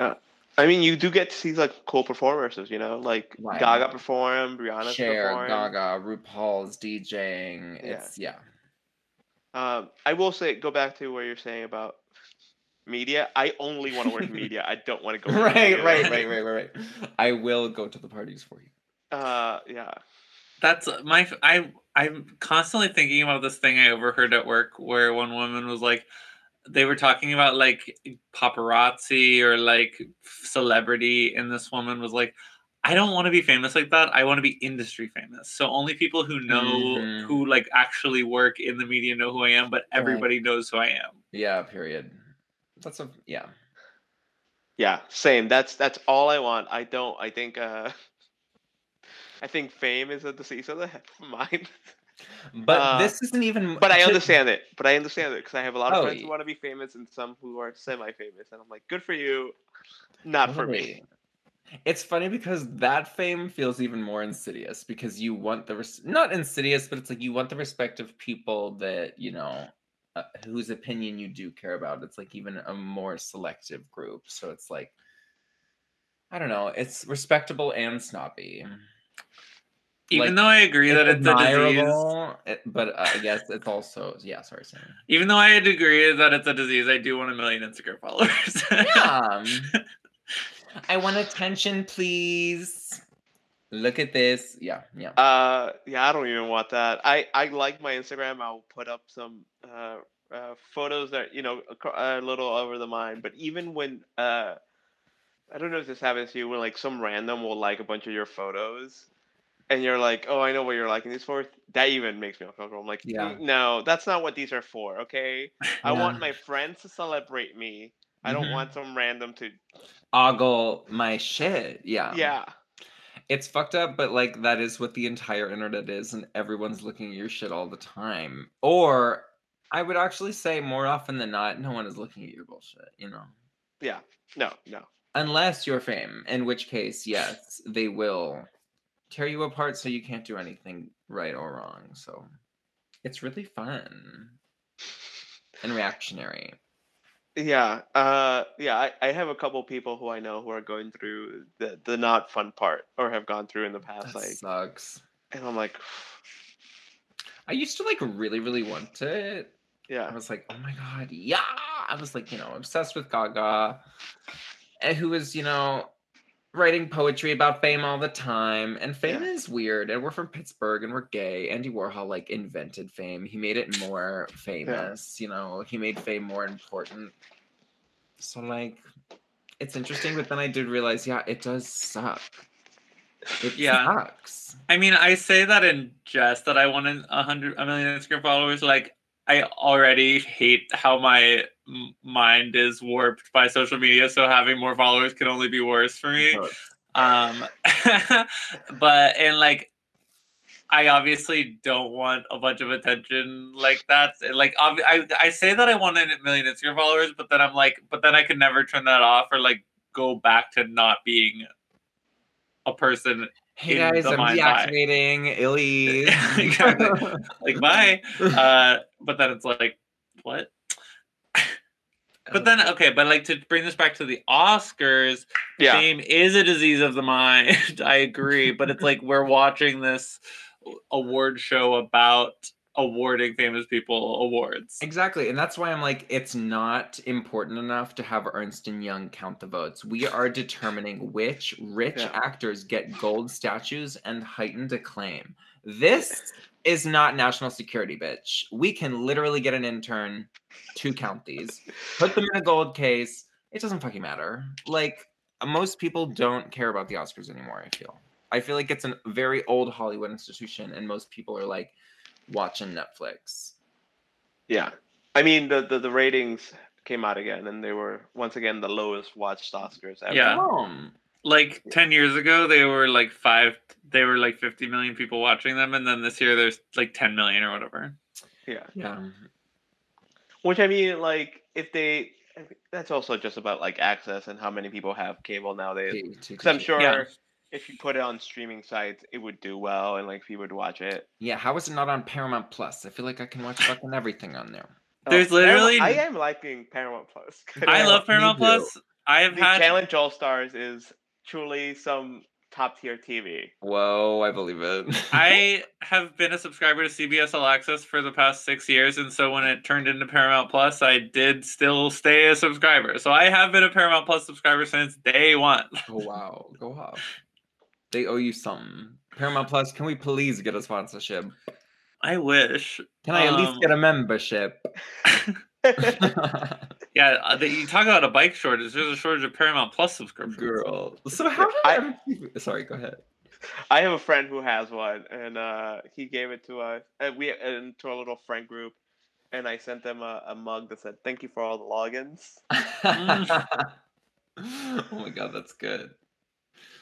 know. I mean, you do get to see like cool performances, you know, like Right. Gaga perform, Rihanna Cher, perform. Gaga, RuPaul's DJing. Yeah. It's yeah. Um, I will say, go back to what you're saying about media. I only want to work in media. I don't want to go. right, media. right, right, right, right, right. I will go to the parties for you. Uh, yeah. That's my. I I'm constantly thinking about this thing I overheard at work where one woman was like, they were talking about like paparazzi or like celebrity, and this woman was like, I don't want to be famous like that. I want to be industry famous. So only people who know Mhm. who like actually work in the media know who I am, but everybody knows who I am. Yeah, period. That's a yeah. Yeah, same. That's that's all I want. I don't. I think. Uh, I think fame is a disease of the mind. But Uh, this isn't even. But I understand it. But I understand it because I have a lot of Oh, friends who want to be famous and some who are semi-famous, and I'm like, good for you, not for me. It's funny because that fame feels even more insidious because you want the res- not insidious, but it's like you want the respect of people that you know uh, whose opinion you do care about. It's like even a more selective group. So it's like I don't know. It's respectable and snobby. Even Like, though I agree that it's a disease, it- but I guess it's also yeah. Sorry, Sam. even though I agree that it's a disease, I do want a million Instagram followers. Yeah. I want attention, please. Look at this. Yeah, yeah. Uh, yeah, I don't even want that. I I like my Instagram. I'll put up some uh, uh photos that you know acro- a little over the mind. But even when uh, I don't know if this happens to you when like some random will like a bunch of your photos, and you're like, oh, I know what you're liking these for. That even makes me uncomfortable. I'm like, Yeah. "Mm, no, that's not what these are for. Okay, I want my friends to celebrate me. I don't Mhm. want some random to. Ogle my shit. Yeah. Yeah. It's fucked up, but like that is what the entire internet is, and everyone's looking at your shit all the time. Or I would actually say more often than not, no one is looking at your bullshit, you know. Yeah. No. No. Unless you're fame, in which case, yes, they will tear you apart so you can't do anything right or wrong. So it's really fun and reactionary. Yeah, uh, yeah. I, I have a couple people who I know who are going through the the not fun part or have gone through in the past, That like, sucks. and I'm like, I used to like really, really want it. Yeah. I was like, oh my god, yeah. I was like, you know, obsessed with Gaga, and who was, you know, writing poetry about fame all the time. And fame Yeah. is weird, and we're from Pittsburgh, and we're gay. Andy Warhol like invented fame. He made it more famous. You know, he made fame more important. So like, it's interesting, but then I did realize, yeah, it does suck. It Yeah. sucks. I mean, I say that in jest that I want a hundred, a million Instagram followers. Like, I already hate how my m- mind is warped by social media. So having more followers can only be worse for me. Um, but and like, I obviously don't want a bunch of attention like that. Like, obvi- I I say that I want a million Instagram followers, but then I'm like, but then I could never turn that off or like go back to not being a person. Hey guys, I'm eye. deactivating Illy. Exactly. Like, bye. Uh, but then it's like, what? But then, okay, but like to bring this back to the Oscars, Yeah. fame is a disease of the mind. I agree, but it's like we're watching this award show about awarding famous people awards. Exactly, and that's why I'm like, it's not important enough to have Ernst and Young count the votes. We are determining which rich Yeah. actors get gold statues and heightened acclaim. This is not national security, bitch. We can literally get an intern to count these, put them in a gold case. It doesn't fucking matter. Like most people don't care about the Oscars anymore. I feel. I feel like it's a very old Hollywood institution, and most people are like watching Netflix. Yeah. I mean, the, the, the ratings came out again, and they were once again the lowest watched Oscars ever. Yeah. Um, Like 10 years ago, they were like five, they were like 50 million people watching them. And then this year, there's like 10 million or whatever. Yeah. yeah. Which I mean, like, if they, that's also just about like access and how many people have cable nowadays. Because I'm sure Yeah. If you put it on streaming sites, it would do well, and like people would watch it. Yeah, how is it not on Paramount Plus? I feel like I can watch fucking everything on there. Uh, There's Oh, Paramount- literally- I am liking Paramount Plus. I Yeah, love Paramount. Plus. I have the had Challenge All Stars is truly some top tier TV. Whoa, I believe it. I have been a subscriber to CBS All Access for the past six years, and so when it turned into Paramount Plus, I did still stay a subscriber. So I have been a Paramount Plus subscriber since day one. oh wow, go off. They owe you something. Paramount Plus, can we please get a sponsorship? I wish. Can I at Um, least get a membership? Yeah, uh, you talk about a bike shortage. There's a shortage of Paramount Plus subscriptions. Girl. So how did I- MTV Sorry, go ahead. I have a friend who has one, and uh, he gave it to us. Uh, we into our little friend group, and I sent them a, a mug that said "Thank you for all the logins." oh my god, that's good.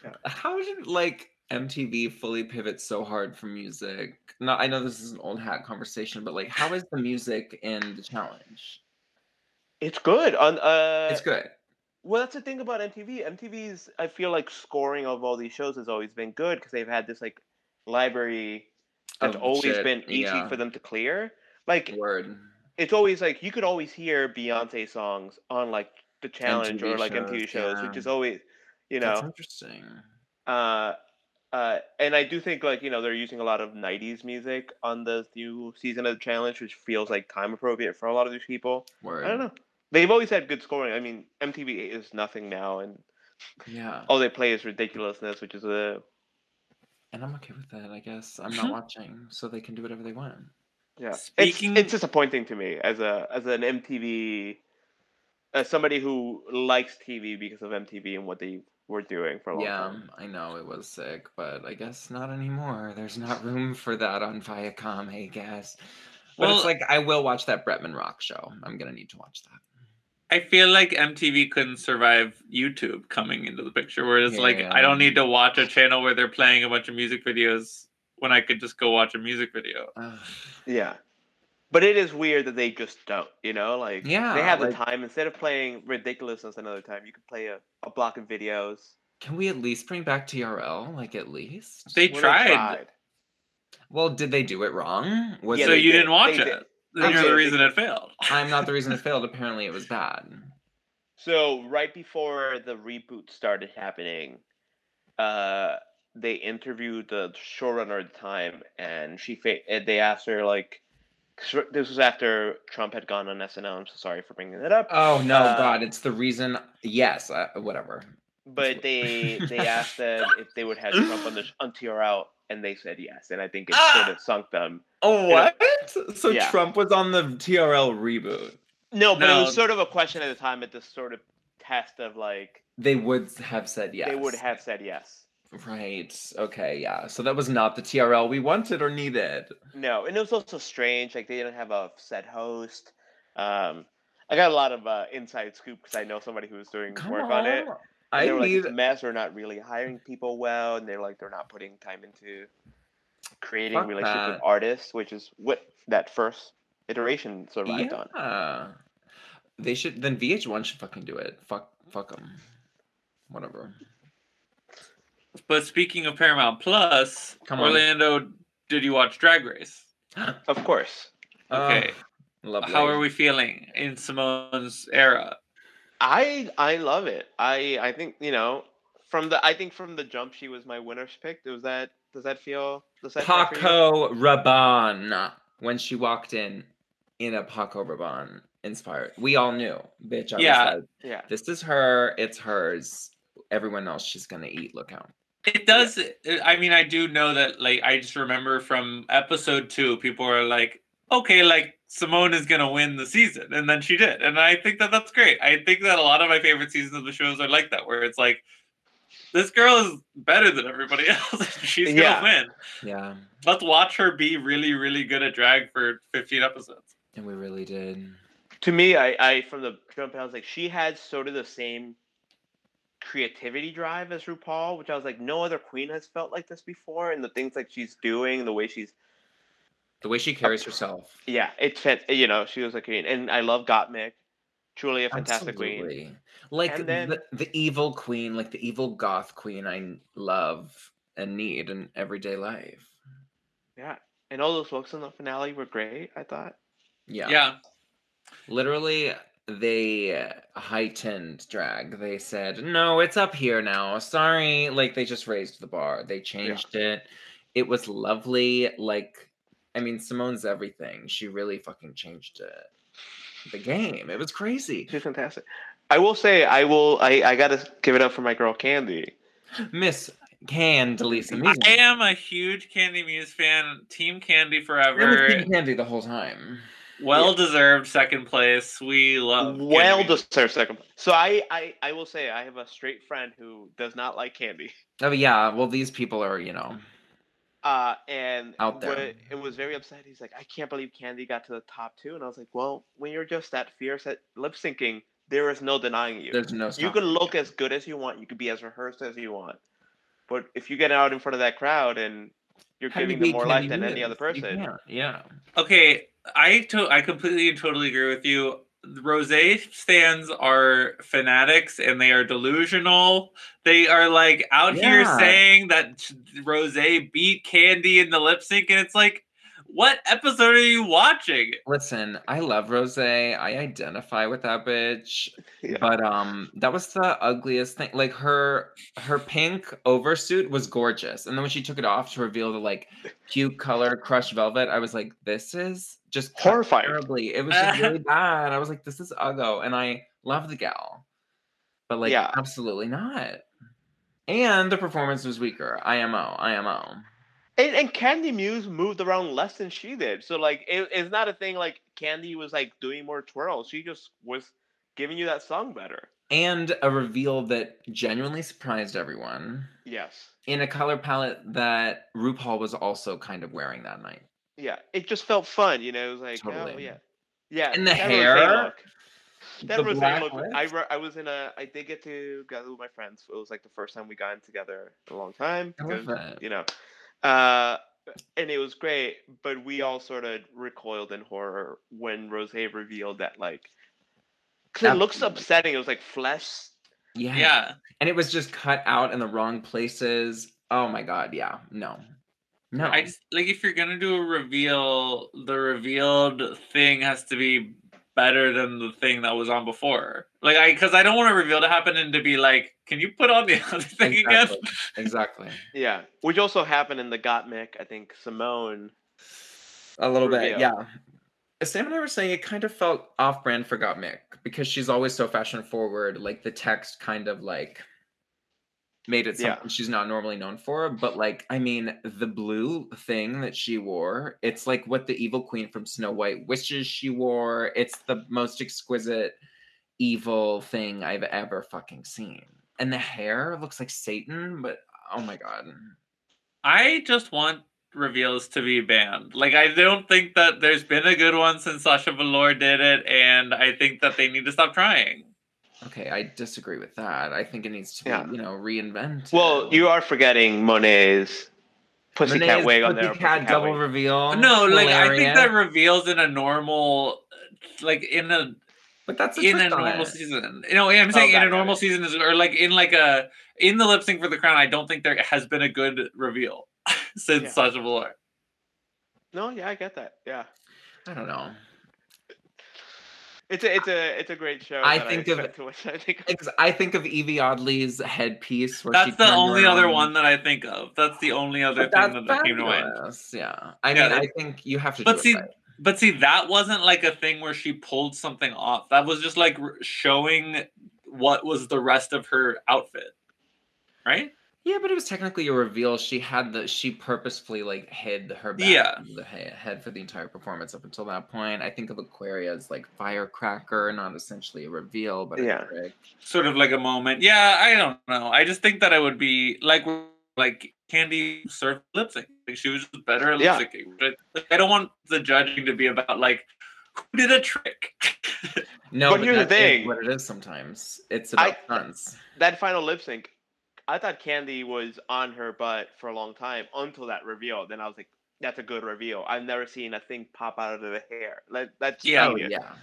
Yeah. How did like MTV fully pivot so hard from music? No, I know this is an old hat conversation, but like, how is the music in the challenge? It's good. On uh, it's good. Well, that's the thing about MTV. MTV's, I feel like scoring of all these shows has always been good because they've had this like library that's Of always shit, been easy yeah. for them to clear. Like Word. it's always like you could always hear Beyonce songs on like the challenge or like shows, MTV shows, yeah. which is always, you That's interesting. uh, uh, and I do think like you know they're using a lot of '90s music on the new season of the challenge, which feels like time appropriate for a lot of these people. Word. I don't know. They've always had good scoring. I mean, MTV is nothing now, and Yeah. all they play is ridiculousness, which is a And I'm okay with that, I guess. I'm not watching, so they can do whatever they want. yeah. Speaking- It's, it's disappointing to me as a as an MTV, as somebody who likes TV because of MTV and what they were doing for a long Yeah, time. Um, I know it was sick, but I guess not anymore. There's not room for that on Viacom, I guess. But it's like I will watch that Bretman Rock show. I'm gonna need to watch that. I feel like MTV couldn't survive YouTube coming into the picture, where it's like I don't need to watch a channel where they're playing a bunch of music videos when I could just go watch a music video. Ugh. Yeah. But it is weird that they just don't, you know, like Yeah, they have the time instead of playing ridiculousness another time, you could play a, a block of videos. Can we at least bring back TRL? Like at least? They Well, tried. well, did they do it wrong? Was Yeah, so you did. didn't watch They it. did. Then They you're the reason it failed. I'm not the reason it failed. Apparently, it was bad. So right before the reboot started happening, uh, they interviewed the showrunner at the time, and she fa- and they asked her like, 'cause this was after Trump had gone on SNL. I'm so sorry for bringing that up, Oh no, Uh, God! It's the reason. Yes, uh, whatever. but they they asked them if they would have Trump on the on TRL, and they said yes, and I think it Ah! sort of sunk them. Oh what? So Yeah. Trump was on the TRL reboot. No, but it was sort of a question at the time at this sort of test of like They would have said yes. they would have said yes. Right. Okay. Yeah. So that was not the TRL we wanted or needed. No, and it was also strange. Like they didn't have a set host. Um, I got a lot of uh, inside scoop because I know somebody who was doing Come work on. on it. And I were need. it's a mess. We're not really hiring people well, and they're like, they're not putting time into creating Fuck relationships with artists, which is what that first iteration survived on. Yeah. They should. Then VH1 should fucking do it. Fuck. Fuck them. Whatever. But speaking of Paramount Plus, Come on. Orlando, did you watch Drag Race? Of course, uh, Okay. Oh, lovely. How are we feeling in Symone's era? I I love it. I I think you know from the I think from the jump she was my winner's pick. Does that does that feel does that feel? Paco Rabanne when she walked in in a Paco Rabanne inspired. We all knew, bitch. I Yeah. was like, Yeah. this is her. It's hers. Everyone else, she's gonna eat. Look out. It does. Uh, I mean, I do know that. Like, I just remember from episode two, people are like, "Okay, like Symone is gonna win the season," and then she did, and I think that that's great. I think that a lot of my favorite seasons of the shows are like that, where it's like, this girl is better than everybody else. She's gonna Yeah. win. Yeah, Let's watch her be really, really good at drag for 15 episodes. and we really did. To me, I I from the jump I was like she had sort of the same creativity drive as RuPaul, which I was like no other queen has felt like this before, and the things like she's doing, the way she's The way she carries herself. yeah, it fit. You know, she was a queen, and I love Gottmik, truly a fantastic queen. Like And then- the, the evil queen, like the evil goth queen I love and need in everyday life. Yeah, and all those looks in the finale were great. I thought. Yeah. Yeah. Literally, they heightened drag. They said, no, it's up here now. Sorry. Like, they just raised the bar. They changed it. It was lovely. Like, I mean, Symone's everything. She really fucking changed it. The game. It was crazy. She's fantastic. I will say, I will. I I gotta give it up for my girl Kandy. Miss Candelisa Muse. I am a huge Kandy Muse fan. Team Kandy I was forever. Team Kandy the whole time. Well deserved second place. We love. Well deserved second. place. So I, I I will say I have a straight friend who does not like Kandy. Oh yeah, well these people are, you know, Uh, and Out there. wa- it was very upset. He's like, I can't believe Kandy got to the top two, and I was like, well, when you're just that fierce at lip syncing, there is no denying you. there's no you can look as good as you want. You can be as rehearsed as you want. But if you get out in front of that crowd and you're How do you giving them more life than any other person, Yeah. Okay, I to- I completely and totally agree with you. Rose stands are fanatics and they are delusional. They are like out here saying that Rose beat Kandy in the lip sync, and it's like, what episode are you watching? Listen, I love Rose. I identify with that bitch. Yeah. But um that was the ugliest thing. Like her her pink oversuit was gorgeous. And then when she took it off to reveal the like cute color crushed velvet, I was like, this is just Horrifying. Terribly. It was just really bad. I was like, this is uggo. And I love the gal. But like Yeah. absolutely not. And the performance was weaker. IMO. IMO. And, and Kandy Muse moved around less than she did. So like it, it's not a thing like Kandy was like doing more twirls. She just was giving you that song better. And a reveal that genuinely surprised everyone. Yes. in a color palette that RuPaul was also kind of wearing that night. Yeah. It just felt fun, you know. It was like, oh Totally. yeah. Yeah. And the that hair. That the black look. I re- I was in a I did get to gather with my friends. It was like the first time we got in together in a long time. Because. You know. Uh and it was great, but we all sort of recoiled in horror when Rose revealed that like 'cause it looks upsetting. It was like flesh Yeah. Yeah, And it was just cut out in the wrong places. Oh my god, yeah. No. No. I just like if you're gonna do a reveal, the revealed thing has to be better than the thing that was on before. Like I, because I don't want a reveal to happen and to be like, can you put on the other thing again? exactly. exactly. Yeah, which also happened in the Got Gottmik. I think Symone. A little bit, Reveal. yeah. Sam and I were saying it kind of felt off brand for Got Gottmik because she's always so fashion forward. Like the text kind of like made it Yeah. something she's not normally known for. But like, I mean, the blue thing that she wore, it's like what the evil queen from Snow White wishes she wore. It's the most exquisite evil thing I've ever fucking seen. And the hair looks like Satan, but oh my god. I just want reveals to be banned. Like I don't think that there's been a good one since Sasha Velour did it, and I think that they need to stop trying. Okay, I disagree with that. I think it needs to be, Yeah. you know, reinvented. Well, you are forgetting Monet's pussycat Monet's wig on there. Pussycat double reveal. No, like I think that reveals in a normal, like in a but that's a in a normal it. season. You know, I'm oh, saying in a normal it. season is or like in like a in the lip sync for the crown. I don't think there has been a good reveal since Yeah. Sasha Velour. No, yeah, I get that. Yeah, I don't know. It's a it's a it's a great show. I that think of- to watch. I think Ex- I think of Evie Oddly's headpiece. Where she That's the turned only other around. one that I think of. That's the only other But thing that's that came to mind. Yeah, I Yeah, mean, I think you have to. But do see, it right. but see, that wasn't like a thing where she pulled something off. That was just like showing what was the rest of her outfit, right? Yeah, but it was technically a reveal. She had the she purposefully like hid her back Yeah. the head for the entire performance up until that point. I think of Aquaria as like firecracker, not essentially a reveal, but Yeah. a trick. Sort of like a moment. Yeah, I don't know. I just think that I would be like like Kandy served lip sync. Like she was just better at lip Yeah. syncing. But like, I don't want the judging to be about like who did a trick. No, But here's the thing. what it is sometimes. It's I- about stunts. that final lip sync. I thought Kandy was on her butt for a long time until that reveal. Then I was like, "That's a good reveal." I've never seen a thing pop out of the hair. That, that's Yeah. Oh yeah.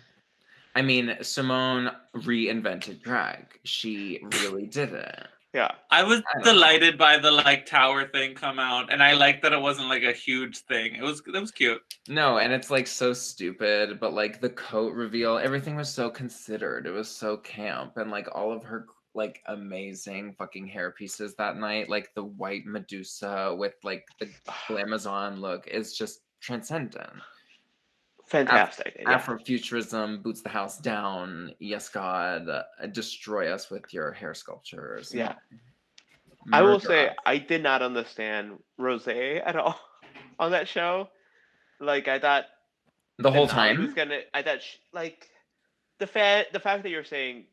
I mean, Symone reinvented drag. She really did it. yeah. I was I don't know. delighted by the like tower thing come out, and I liked that it wasn't like a huge thing. It was that was cute. No, and it's like so stupid, but like the coat reveal, everything was so considered. It was so camp, and like all of her like amazing fucking hair pieces that night, like the white Medusa with like the Amazon look, is just transcendent. Fantastic. yeah. Afrofuturism boots the house down. Yes, God, uh, destroy us with your hair sculptures. Yeah. I will say us. I did not understand Rose at all on that show. Like I thought the whole Denali was time. gonna. I thought sh- like the fact the fact that you're saying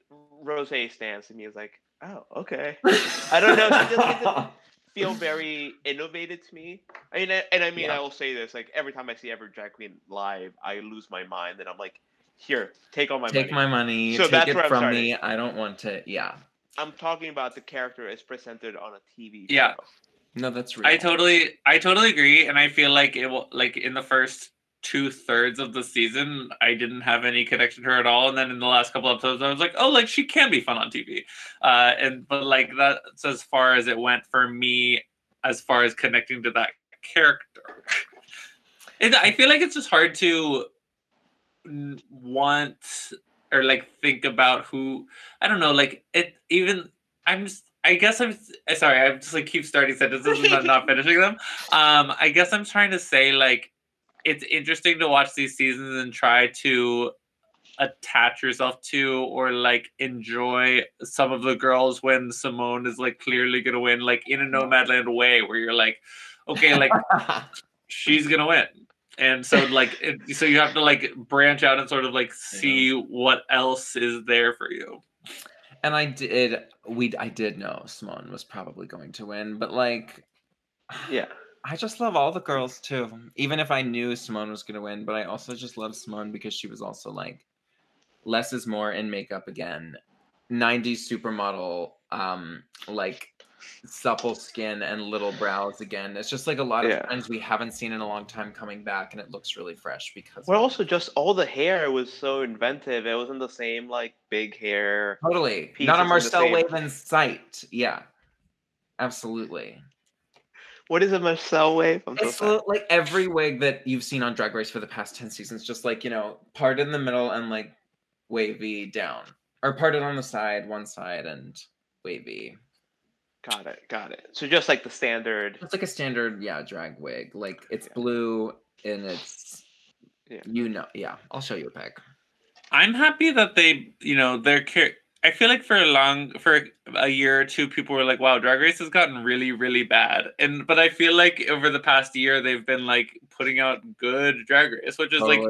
Rose stands to me is like, oh okay. I don't know, she just didn't- Feel very innovative to me. I mean, and I mean, Yeah. I will say this: like every time I see every drag queen live, I lose my mind, and I'm like, here, take all my Take money. my money. So take that's it where I'm from me. I don't want to. Yeah. I'm talking about the character as presented on a TV Show. Yeah. No, that's real. I totally, I totally agree, and I feel like it will like in the first two thirds of the season, I didn't have any connection to her at all, and then in the last couple episodes, I was like, oh, like she can be fun on TV, uh, and but like that's as far as it went for me, as far as connecting to that character. And I feel like it's just hard to want or like think about who I don't know, like it even I'm just I guess I'm sorry, I'm just like keep starting sentences and not, not finishing them. Um, I guess I'm trying to say like it's interesting to watch these seasons and try to attach yourself to or like enjoy some of the girls when Symone is like clearly gonna win, like in a Nomadland way, where you're like, okay, like she's gonna win. And so like it, so you have to like branch out and sort of like see what else is there for you. and I did. We I did know Symone was probably going to win, but like, Yeah. I just love all the girls too. Even if I knew Symone was going to win, but I also just love Symone because she was also like less is more in makeup again. 90s supermodel, um, like supple skin and little brows again. It's just like a lot of Yeah. trends we haven't seen in a long time coming back, and it looks really fresh because Well, also just all the hair was so inventive. It wasn't the same like big hair. totally not a Marcel same- Waven sight. Yeah, absolutely. What is a Marcel wave? I'm It's sorry. l- like every wig that you've seen on Drag Race for the past 10 seasons, just like, you know, parted in the middle and like wavy down. Or parted on the side, one side, and wavy. Got it. Got it. So just like the standard. It's like a standard, yeah, drag wig. Like it's Yeah. blue and it's, Yeah. you know, yeah. I'll show you a pic. I'm happy that they, you know, they're. Car- I feel like for a long, for a year or two, people were like, "Wow, Drag Race has gotten really, really bad." And but I feel like over the past year, they've been like putting out good Drag Race, which is like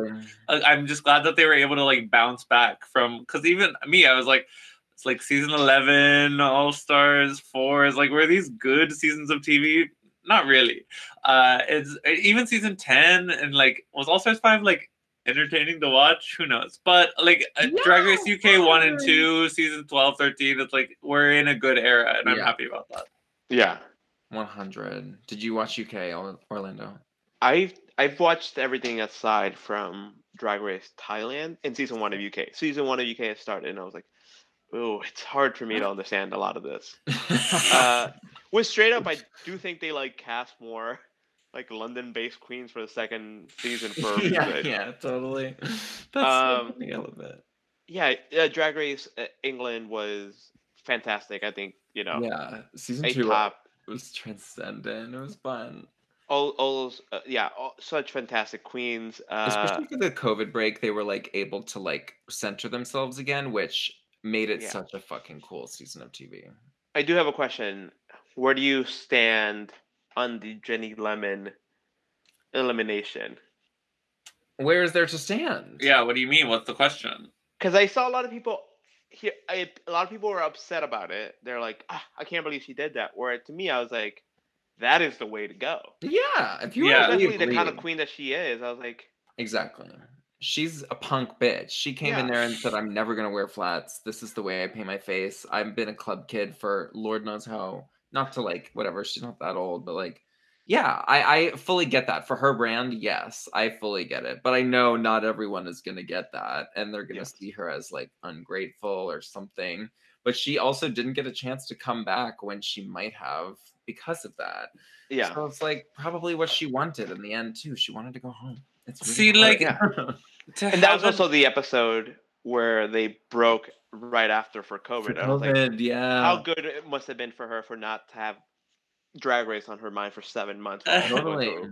I'm just glad that they were able to like bounce back from because even me, I was like, It's like season eleven, All Stars four is like were these good seasons of TV? Not really. Uh, it's even season ten and like was All Stars five like entertaining to watch? Who knows? But like uh, Drag Race UK one and two, season 12, 13, it's like we're in a good era, and I'm Yeah. happy about that. Yeah, 100. Did you watch UK or Orlando? I've I've watched everything aside from Drag Race Thailand in season one of UK. Season one of UK has started, and I was like, oh, it's hard for me to understand a lot of this. Uh, with straight up, I do think they like cast more like London-based queens for the second season for yeah, yeah, totally. That's Um, funny, I love it. yeah, uh, Drag Race uh, England was fantastic. I think you know Yeah, season two top. was transcendent. It was fun. All, all those, uh, yeah, all, such fantastic queens. Uh, Especially for the COVID break, they were like able to like center themselves again, which made it Yeah. such a fucking cool season of TV. I do have a question. Where do you stand on the Ginny Lemon elimination? Where is there to stand? Yeah, what do you mean? What's the question? Because I saw a lot of people here. I, a lot of people were upset about it. They're like, ah, "I can't believe she did that." Where to me, I was like, "That is the way to go." Yeah, if you Yeah. really Especially the kind of queen that she is. I was like, Exactly. She's a punk bitch. She came in there and said, I'm never going to wear flats. This is the way I paint my face. I've been a club kid for Lord knows how. Not to like, whatever, she's not that old, but like, yeah, I, I fully get that. For her brand, yes, I fully get it. But I know not everyone is going to get that. And they're going to Yes. see her as like ungrateful or something. But she also didn't get a chance to come back when she might have because of that. "Yeah, So it's like probably what she wanted in the end, too. She wanted to go home. It's See, really like, hard. To and that was also the episode where they broke right after for COVID. For I was like, COVID, yeah. how good it must have been for her for not to have Drag Race on her mind for seven months. while she was going totally.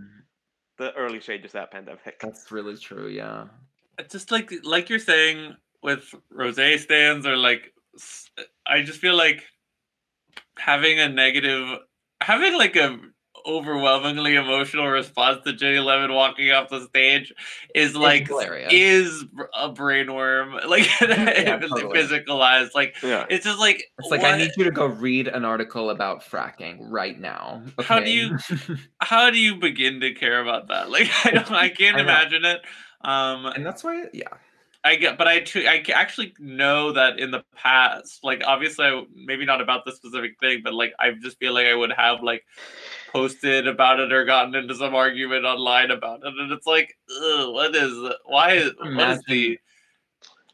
The early stages of that pandemic. That's really true. Yeah. just like like you're saying with rose stands or like I just feel like having a negative having like a overwhelmingly emotional response to ginny lemon walking off the stage is like is a brain worm like totally. physicalized like Yeah. it's just like It's like I need you to go read an article about fracking right now. How do you- how do you begin to care about that like i don't i can't I imagine it um and that's why, yeah. I get, but I too, I actually know that in the past, like obviously, I, maybe not about this specific thing, but like I just feel like I would have like posted about it or gotten into some argument online about it, and it's like, ugh, what is, why is, what is the,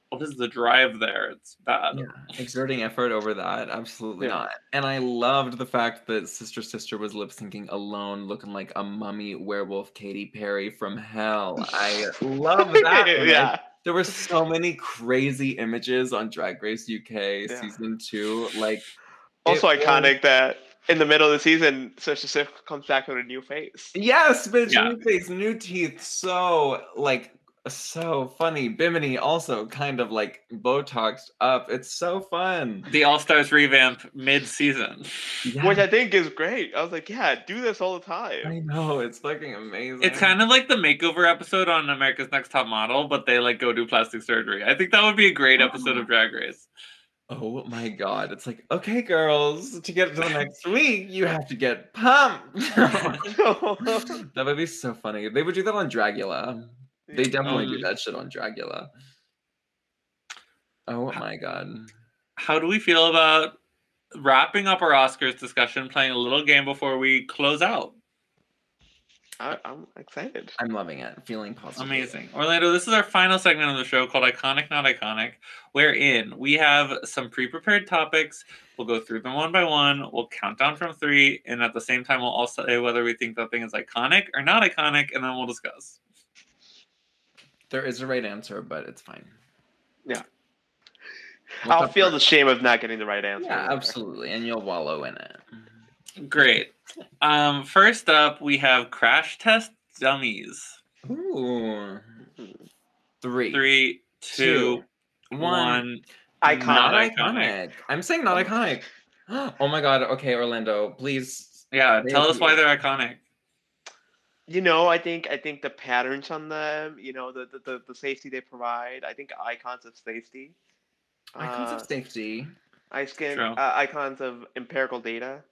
what is the drive there? It's bad. Yeah, exerting effort over that, absolutely Yeah. not. And I loved the fact that Sister Sister was lip syncing alone, looking like a mummy werewolf Katy Perry from hell. I love that. yeah. There were so many crazy images on Drag Race UK Yeah. season two. Like Also it was- iconic that in the middle of the season, Sister Sif comes back with a new face. Yes, bitch, Yeah. new face, new teeth. So like so funny. Bimini also kind of like Botoxed up. It's so fun. The All Stars revamp mid season. Yeah, Which I think is great. I was like, yeah, do this all the time. I know it's fucking amazing. It's kind of like the makeover episode on America's Next Top Model, but they like go do plastic surgery. I think that would be a great oh. episode of Drag Race. Oh my god! It's like okay, girls, to get to the next week, you have to get pumped. that would be so funny. They would do that on Dragula. They definitely do Um, that shit on Dragula. Oh my god. how do we feel about wrapping up our Oscars discussion, playing a little game before we close out? I, I'm excited. I'm loving it. Feeling positive. Amazing. Orlando, this is our final segment of the show called Iconic Not Iconic, wherein we have some pre prepared topics. We'll go through them one by one. We'll count down from three. And at the same time, we'll also say whether we think that thing is iconic or not iconic. And then we'll discuss. There is a right answer, but it's fine. Yeah. What's I'll feel for- the shame of not getting the right answer. Yeah, absolutely, and you'll wallow in it. Great. Um, first up, we have Crash Test Dummies. Ooh. Three, Three, two, two, one. Iconic. Not Iconic. iconic. I'm saying not iconic. Oh my god. Okay, Orlando, please. Yeah, tell us Thank why they're iconic. You know, I think I think the patterns on them, you know, the the, the, the safety they provide. I think icons of safety. Icons uh, of safety. icon, True. uh, icons of empirical data.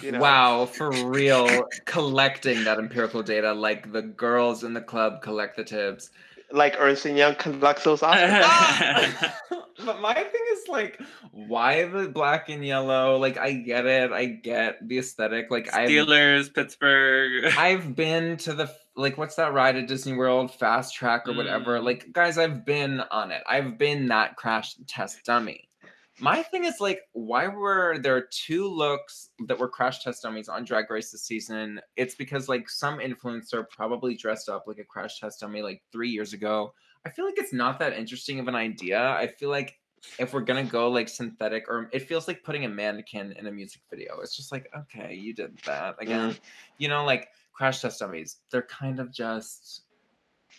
You know? Wow, for real. Collecting that empirical data like the girls in the club collect the tips. Like Ernst and Young conducts those Oscars. but my thing is like, why the black and yellow? Like, I get it. I get the aesthetic. Like, I've Steelers, Pittsburgh. I've been to the like what's that ride at Disney World, Fast Track or whatever. Mm. Like, guys, I've been on it. I've been that crash test dummy. My thing is like, why were there two looks that were crash test dummies on Drag Race this season? It's because like some influencer probably dressed up like a crash test dummy like three years ago. I feel like it's not that interesting of an idea. I feel like if we're gonna go like synthetic, or it feels like putting a mannequin in a music video. It's just like, okay, you did that again. Mm. You know, like crash test dummies. They're kind of just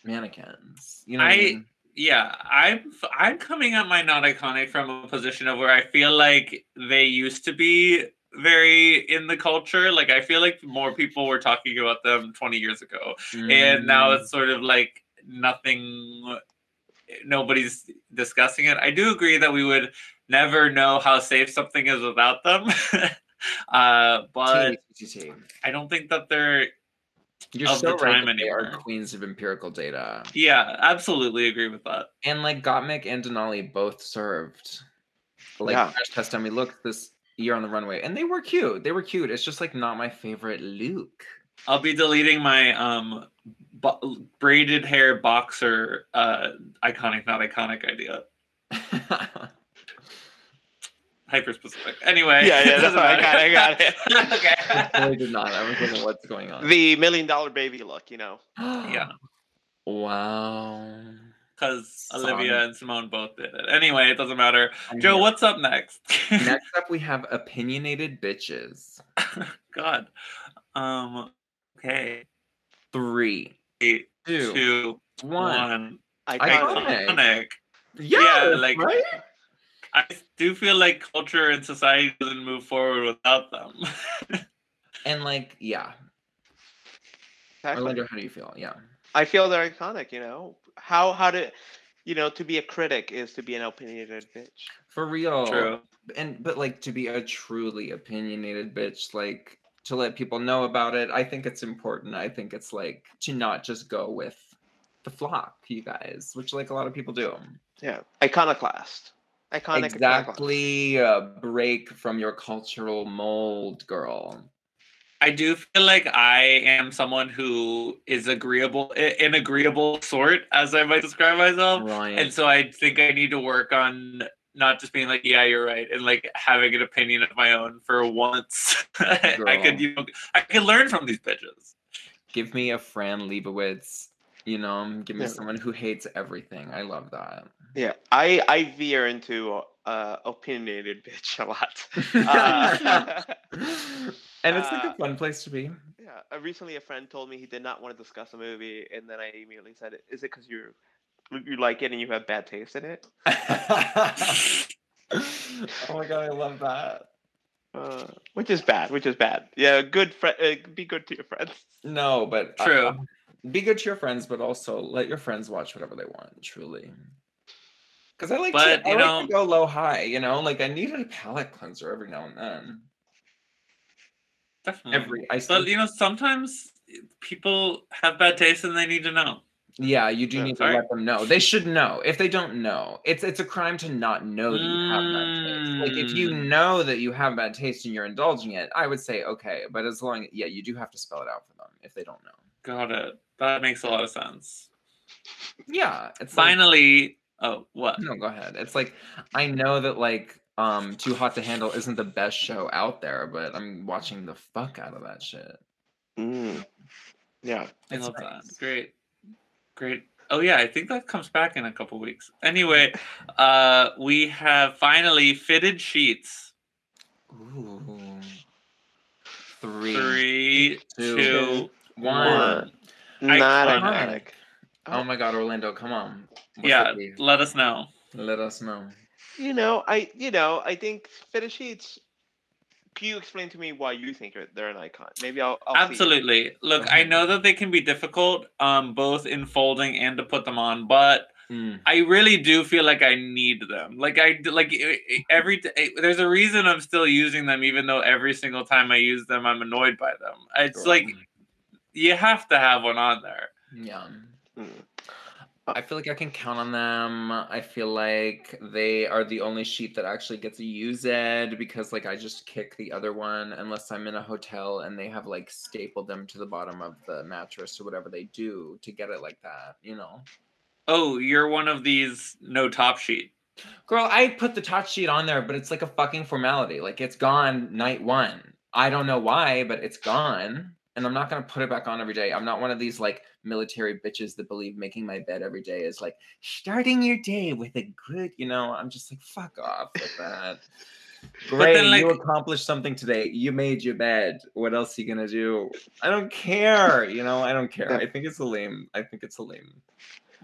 mannequins. You know, what I, I- mean? Yeah, I'm I'm coming at my not iconic from a position of where I feel like they used to be very in the culture. Like I feel like more people were talking about them 20 years ago, and now Mm. it's sort of like nothing. Nobody's discussing it. I do agree that we would never know how safe something is without them. uh, but I don't think that they're. You're of so the right time that they are queens of empirical data. Yeah, absolutely agree with that. And like Gottmik and Denali both served like Yeah. crash test dummy looks this year on the runway, and they were cute. They were cute. It's just like not my favorite look. I'll be deleting my um bo- braided hair boxer uh iconic not iconic idea. Hyper specific. Anyway. Yeah, yeah, that's what I got. I got it. okay. really did not. I was wondering what's going on. the million dollar baby look, you know. Yeah. Wow. Because Olivia and Symone both did it. Anyway, it doesn't matter. I'm Joe, here. what's up next? Next up, we have opinionated bitches. God. Um. Okay. Three, Eight, two, two, one. one. Iconic. Iconic. Yeah, like- right? I do feel like culture and society doesn't move forward without them. And like, yeah. Exactly. Orlando, how do you feel? Yeah. I feel they're iconic, you know. How how to you know, to be a critic is to be an opinionated bitch. For real. True. and but like to be a truly opinionated bitch like to let people know about it i think it's important i think it's like to not just go with the flock you guys which like a lot of people do Yeah. Iconoclast. Iconic iconoclast. exactly uh, break from your cultural mold girl I do feel like I am someone who is agreeable, an agreeable sort, as I might describe myself. right And so I think I need to work on not just being like, yeah, you're right, and like having an opinion of my own for once. I could, you know, I could learn from these bitches. give me a fran lebowitz you know give me Yeah. someone who hates everything i love that Yeah. I I veer into uh opinionated bitch a lot. Uh, and it's like a uh, fun place to be Yeah, uh, recently a friend told me he did not want to discuss a movie, and then I immediately said, "Is it because you you like it and you have bad taste in it?" oh my god, I love that. Uh, which is bad. Which is bad. Yeah, good friend. Uh, be good to your friends. No, but True. um, be good to your friends, but also let your friends watch whatever they want. Truly, because I like But, to, I like to go low high. You know, like I need a palate cleanser every now and then. Definitely. Every I But you know, sometimes people have bad taste and they need to know. yeah, you do need to let them know. They should know. If they don't know, it's it's a crime to not know that you have bad taste. Like if you Mm. know that you have bad taste and you're indulging it, I would say okay. But as long yeah, you do have to spell it out for them if they don't know. Got it. That makes a lot of sense. Yeah, it's like- Finally, oh, what? No, go ahead. It's like I know that like um Too Hot to Handle isn't the best show out there, but I'm watching the fuck out of that shit. Mm. Yeah. I It's love nice. that. Great. Great. Oh yeah, I think that comes back in a couple weeks. Anyway, uh we have finally fitted sheets. Ooh. Three, Three, two, two, one. one. Not Iconic. iconic. Oh my god, Orlando, come on. What's Yeah, let us know. Let us know. You know, I you know, I think fitted sheets. Can you explain to me why you think they're- they're an icon? Maybe I'll, I'll see. Absolutely. Look, I know that they can be difficult, um, both in folding and to put them on, but Mm. I really do feel like I need them. Like I like i- i- every t- there's a reason I'm still using them, even though every single time I use them, I'm annoyed by them. It's like you have to have one on there. Yeah. Mm. I feel like I can count on them. I feel like they are the only sheet that actually gets used because like I just kick the other one unless I'm in a hotel and they have like stapled them to the bottom of the mattress or whatever they do to get it like that, you know. Oh, you're one of these no top sheet. Girl, I put the top sheet on there, but it's like a fucking formality. Like it's gone night one. I don't know why, but it's gone. And I'm not gonna put it back on every day. I'm not one of these like military bitches that believe making my bed every day is like starting your day with a good, you know. I'm just like, fuck off with that. But Great, then, you like- accomplished something today. You made your bed. What else are you gonna do? I don't care. You know, I don't care. I think it's a lame. I think it's a lame.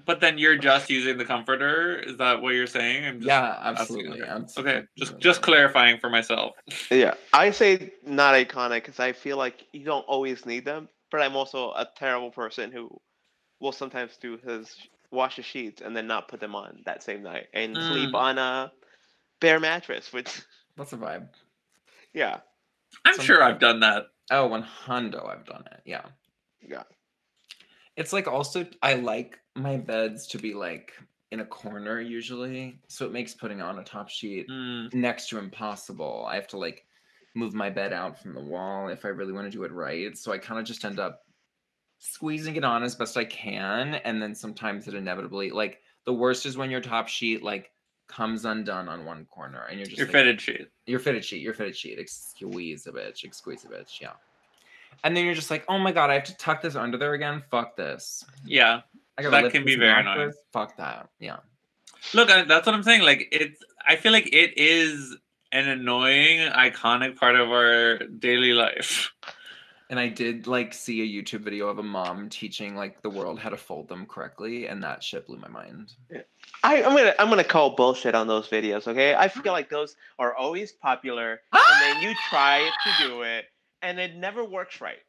But then you're just using the comforter. Is that what you're saying? I'm just, Yeah, asking. absolutely. Okay, absolutely. just just clarifying for myself. Yeah, I say not iconic because I feel like you don't always need them. But I'm also a terrible person who will sometimes do his wash the sheets and then not put them on that same night and sleep Mm. on a bare mattress. Which, That's a vibe. yeah, I'm Some- sure I've done that. Oh, one hundo, I've done it. Yeah. yeah, It's like also I like my beds to be like in a corner usually, so it makes putting on a top sheet Mm, next to impossible. I have to like move my bed out from the wall if I really want to do it right. So I kind of just end up squeezing it on as best I can, and then sometimes it inevitably like the worst is when your top sheet like comes undone on one corner and you're just your like, fitted sheet. your fitted sheet, your fitted sheet, squeeze a bitch, squeeze a bitch, yeah. And then you're just like, oh my god, I have to tuck this under there again. Fuck this. Yeah. I gotta That can be very mattress. annoying. Fuck that. Yeah. Look, I, that's what I'm saying. Like it's. I feel like it is an annoying, iconic part of our daily life. And I did like see a YouTube video of a mom teaching like the world how to fold them correctly, and that shit blew my mind. I, I'm gonna I'm gonna call bullshit on those videos. Okay, I feel like those are always popular, and then you try to do it, and it never works right.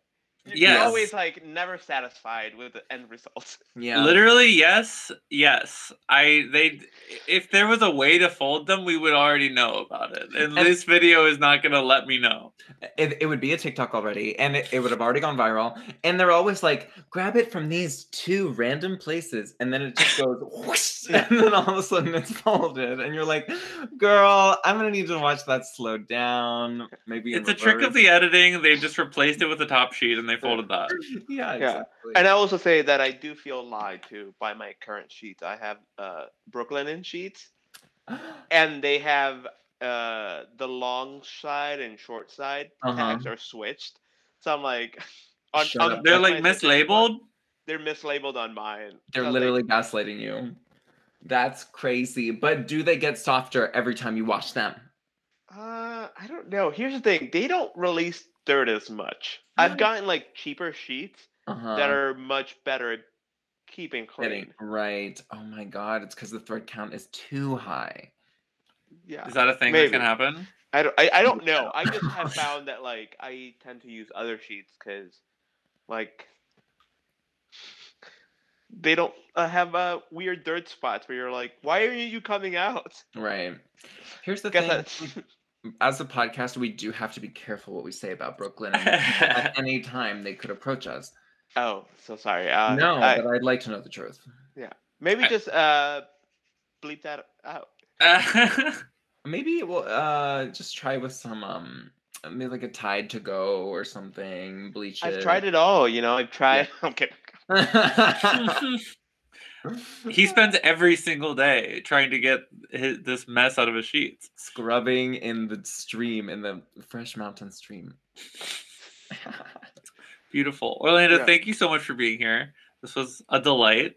You're Yes. always like never satisfied with the end result. Yeah. Literally, yes, yes. I they if there was a way to fold them, we would already know about it. And, And- this video is not gonna let me know. It, it would be a TikTok already, and it, it would have already gone viral. And they're always like, grab it from these two random places, and then it just goes whoosh, and then all of a sudden it's folded, and you're like, girl, I'm gonna need to watch that slowed down. Maybe in It's a trick of the editing. They just replaced it with a top sheet and they folded that. yeah, Yeah. And I also say that I do feel lied to by my current sheets. I have uh, Brooklinen sheets, and they have uh, the long side and short side Uh-huh. tags are switched. So I'm like, on, Shut on up. They're my like sister's one, mislabeled. They're mislabeled on mine. They're So literally like, gaslighting you. That's crazy. But do they get softer every time you wash them? Uh, I don't know. Here's the thing: they don't release dirt as much. I've gotten like cheaper sheets Uh-huh. that are much better at keeping Getting- clean. right. Oh my god, it's because the thread count is too high. Yeah. Is that a thing Maybe. that can happen? I don't. I, I don't know. I just have found that like I tend to use other sheets because, like, they don't uh, have uh, weird dirt spots where you're like, why are you coming out? Right. Here's the Guess thing. that's- As a podcast, we do have to be careful what we say about Brooklinen. At any time, they could approach us. oh, so sorry. Uh, no, I- but I'd like to know the truth. Yeah, maybe I- just uh, bleep that out. Maybe we'll uh just try with some um maybe like a Tide to go or something. Bleach I've tried it all. You know, I've tried. I'm kidding. It. he spends every single day trying to get his, this mess out of his sheets. Scrubbing in the stream, in the fresh mountain stream. Beautiful. Orlando, Yeah. thank you so much for being here. This was a delight.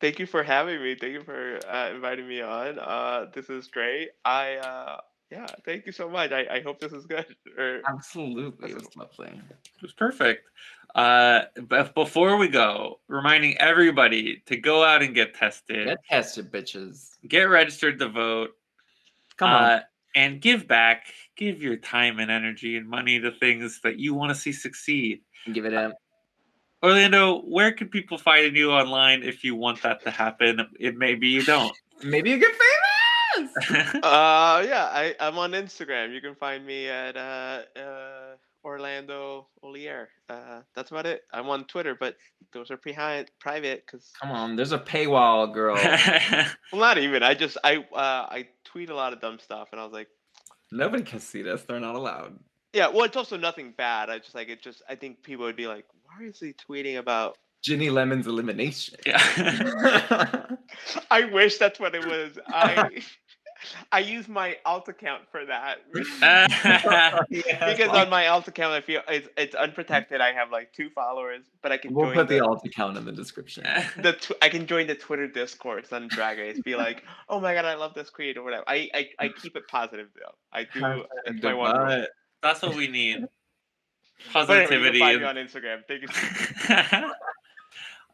Thank you for having me. Thank you for uh, inviting me on. Uh, this is great. I uh, yeah, thank you so much. I, I hope this is good. Or Absolutely, it was lovely. It was perfect. Uh, but before we go, reminding everybody to go out and get tested, Get tested, bitches. get registered to vote, Come on. uh, and give back. Give your time and energy and money to things that you want to see succeed. Give it a Orlando, where can people find you online if you want that to happen? It maybe you don't. Maybe you get famous. Uh, yeah, I, I'm on Instagram. You can find me at uh, uh, Orlando Olier. Uh, that's about it. I'm on Twitter, but those are behind private because Come on, there's a paywall, girl. well, not even. I just I uh, I tweet a lot of dumb stuff, and I was like, Nobody can see this. They're not allowed. yeah. Well, it's also nothing bad. I just like it. Just I think people would be like, why is he tweeting about? Ginny Lemon's elimination. yeah. I wish that's what it was. I I use my alt account for that. because on my alt account, I feel it's, it's unprotected. I have like two followers, but I can we'll join put the the, alt account in the description. the tw- I can join the Twitter discourse on Drag Race. Be like, oh my god, I love this queen or whatever. I I, I keep it positive though. I do. It's my one. That's what we need. But anyway, Positivity. can find me on Instagram. Thank you.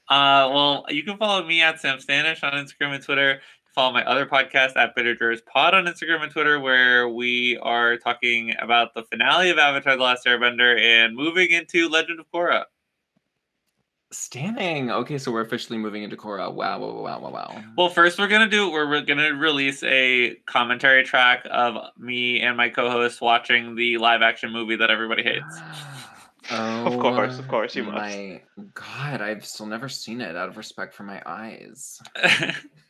uh, well, you can follow me at Sam Stanish on Instagram and Twitter. Follow my other podcast at Bitter Jurors Pod on Instagram and Twitter, where we are talking about the finale of Avatar: The Last Airbender and moving into Legend of Korra. Standing. Okay, so we're officially moving into Korra. Wow, wow, wow, wow, wow. Well, first we're gonna do we're, we're gonna release a commentary track of me and my co-host watching the live action movie that everybody hates. Oh, course, of course, you must. my God, I've still never seen it out of respect for my eyes.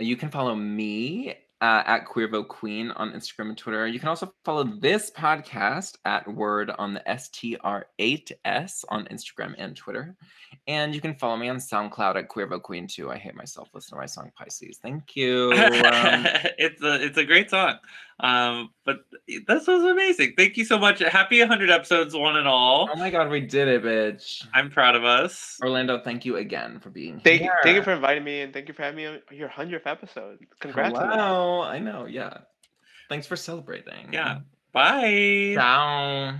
You can follow me uh, at Queervo Queen on Instagram and Twitter. You can also follow this podcast at Word on the STR8S on Instagram and Twitter. And you can follow me on SoundCloud at Queervo Queen too. I hate myself. Listen to my song Pisces. Thank you. Um, it's a it's a great song. Um, but this was amazing. Thank you so much. Happy 100 episodes, one and all. oh my God, we did it, bitch. I'm proud of us. Orlando, thank you again for being Thank here. you, thank you for inviting me, and thank you for having me on your hundredth episode. Congrats! on that. Wow, I know. Yeah. Thanks for celebrating. Yeah. Bye. Ciao.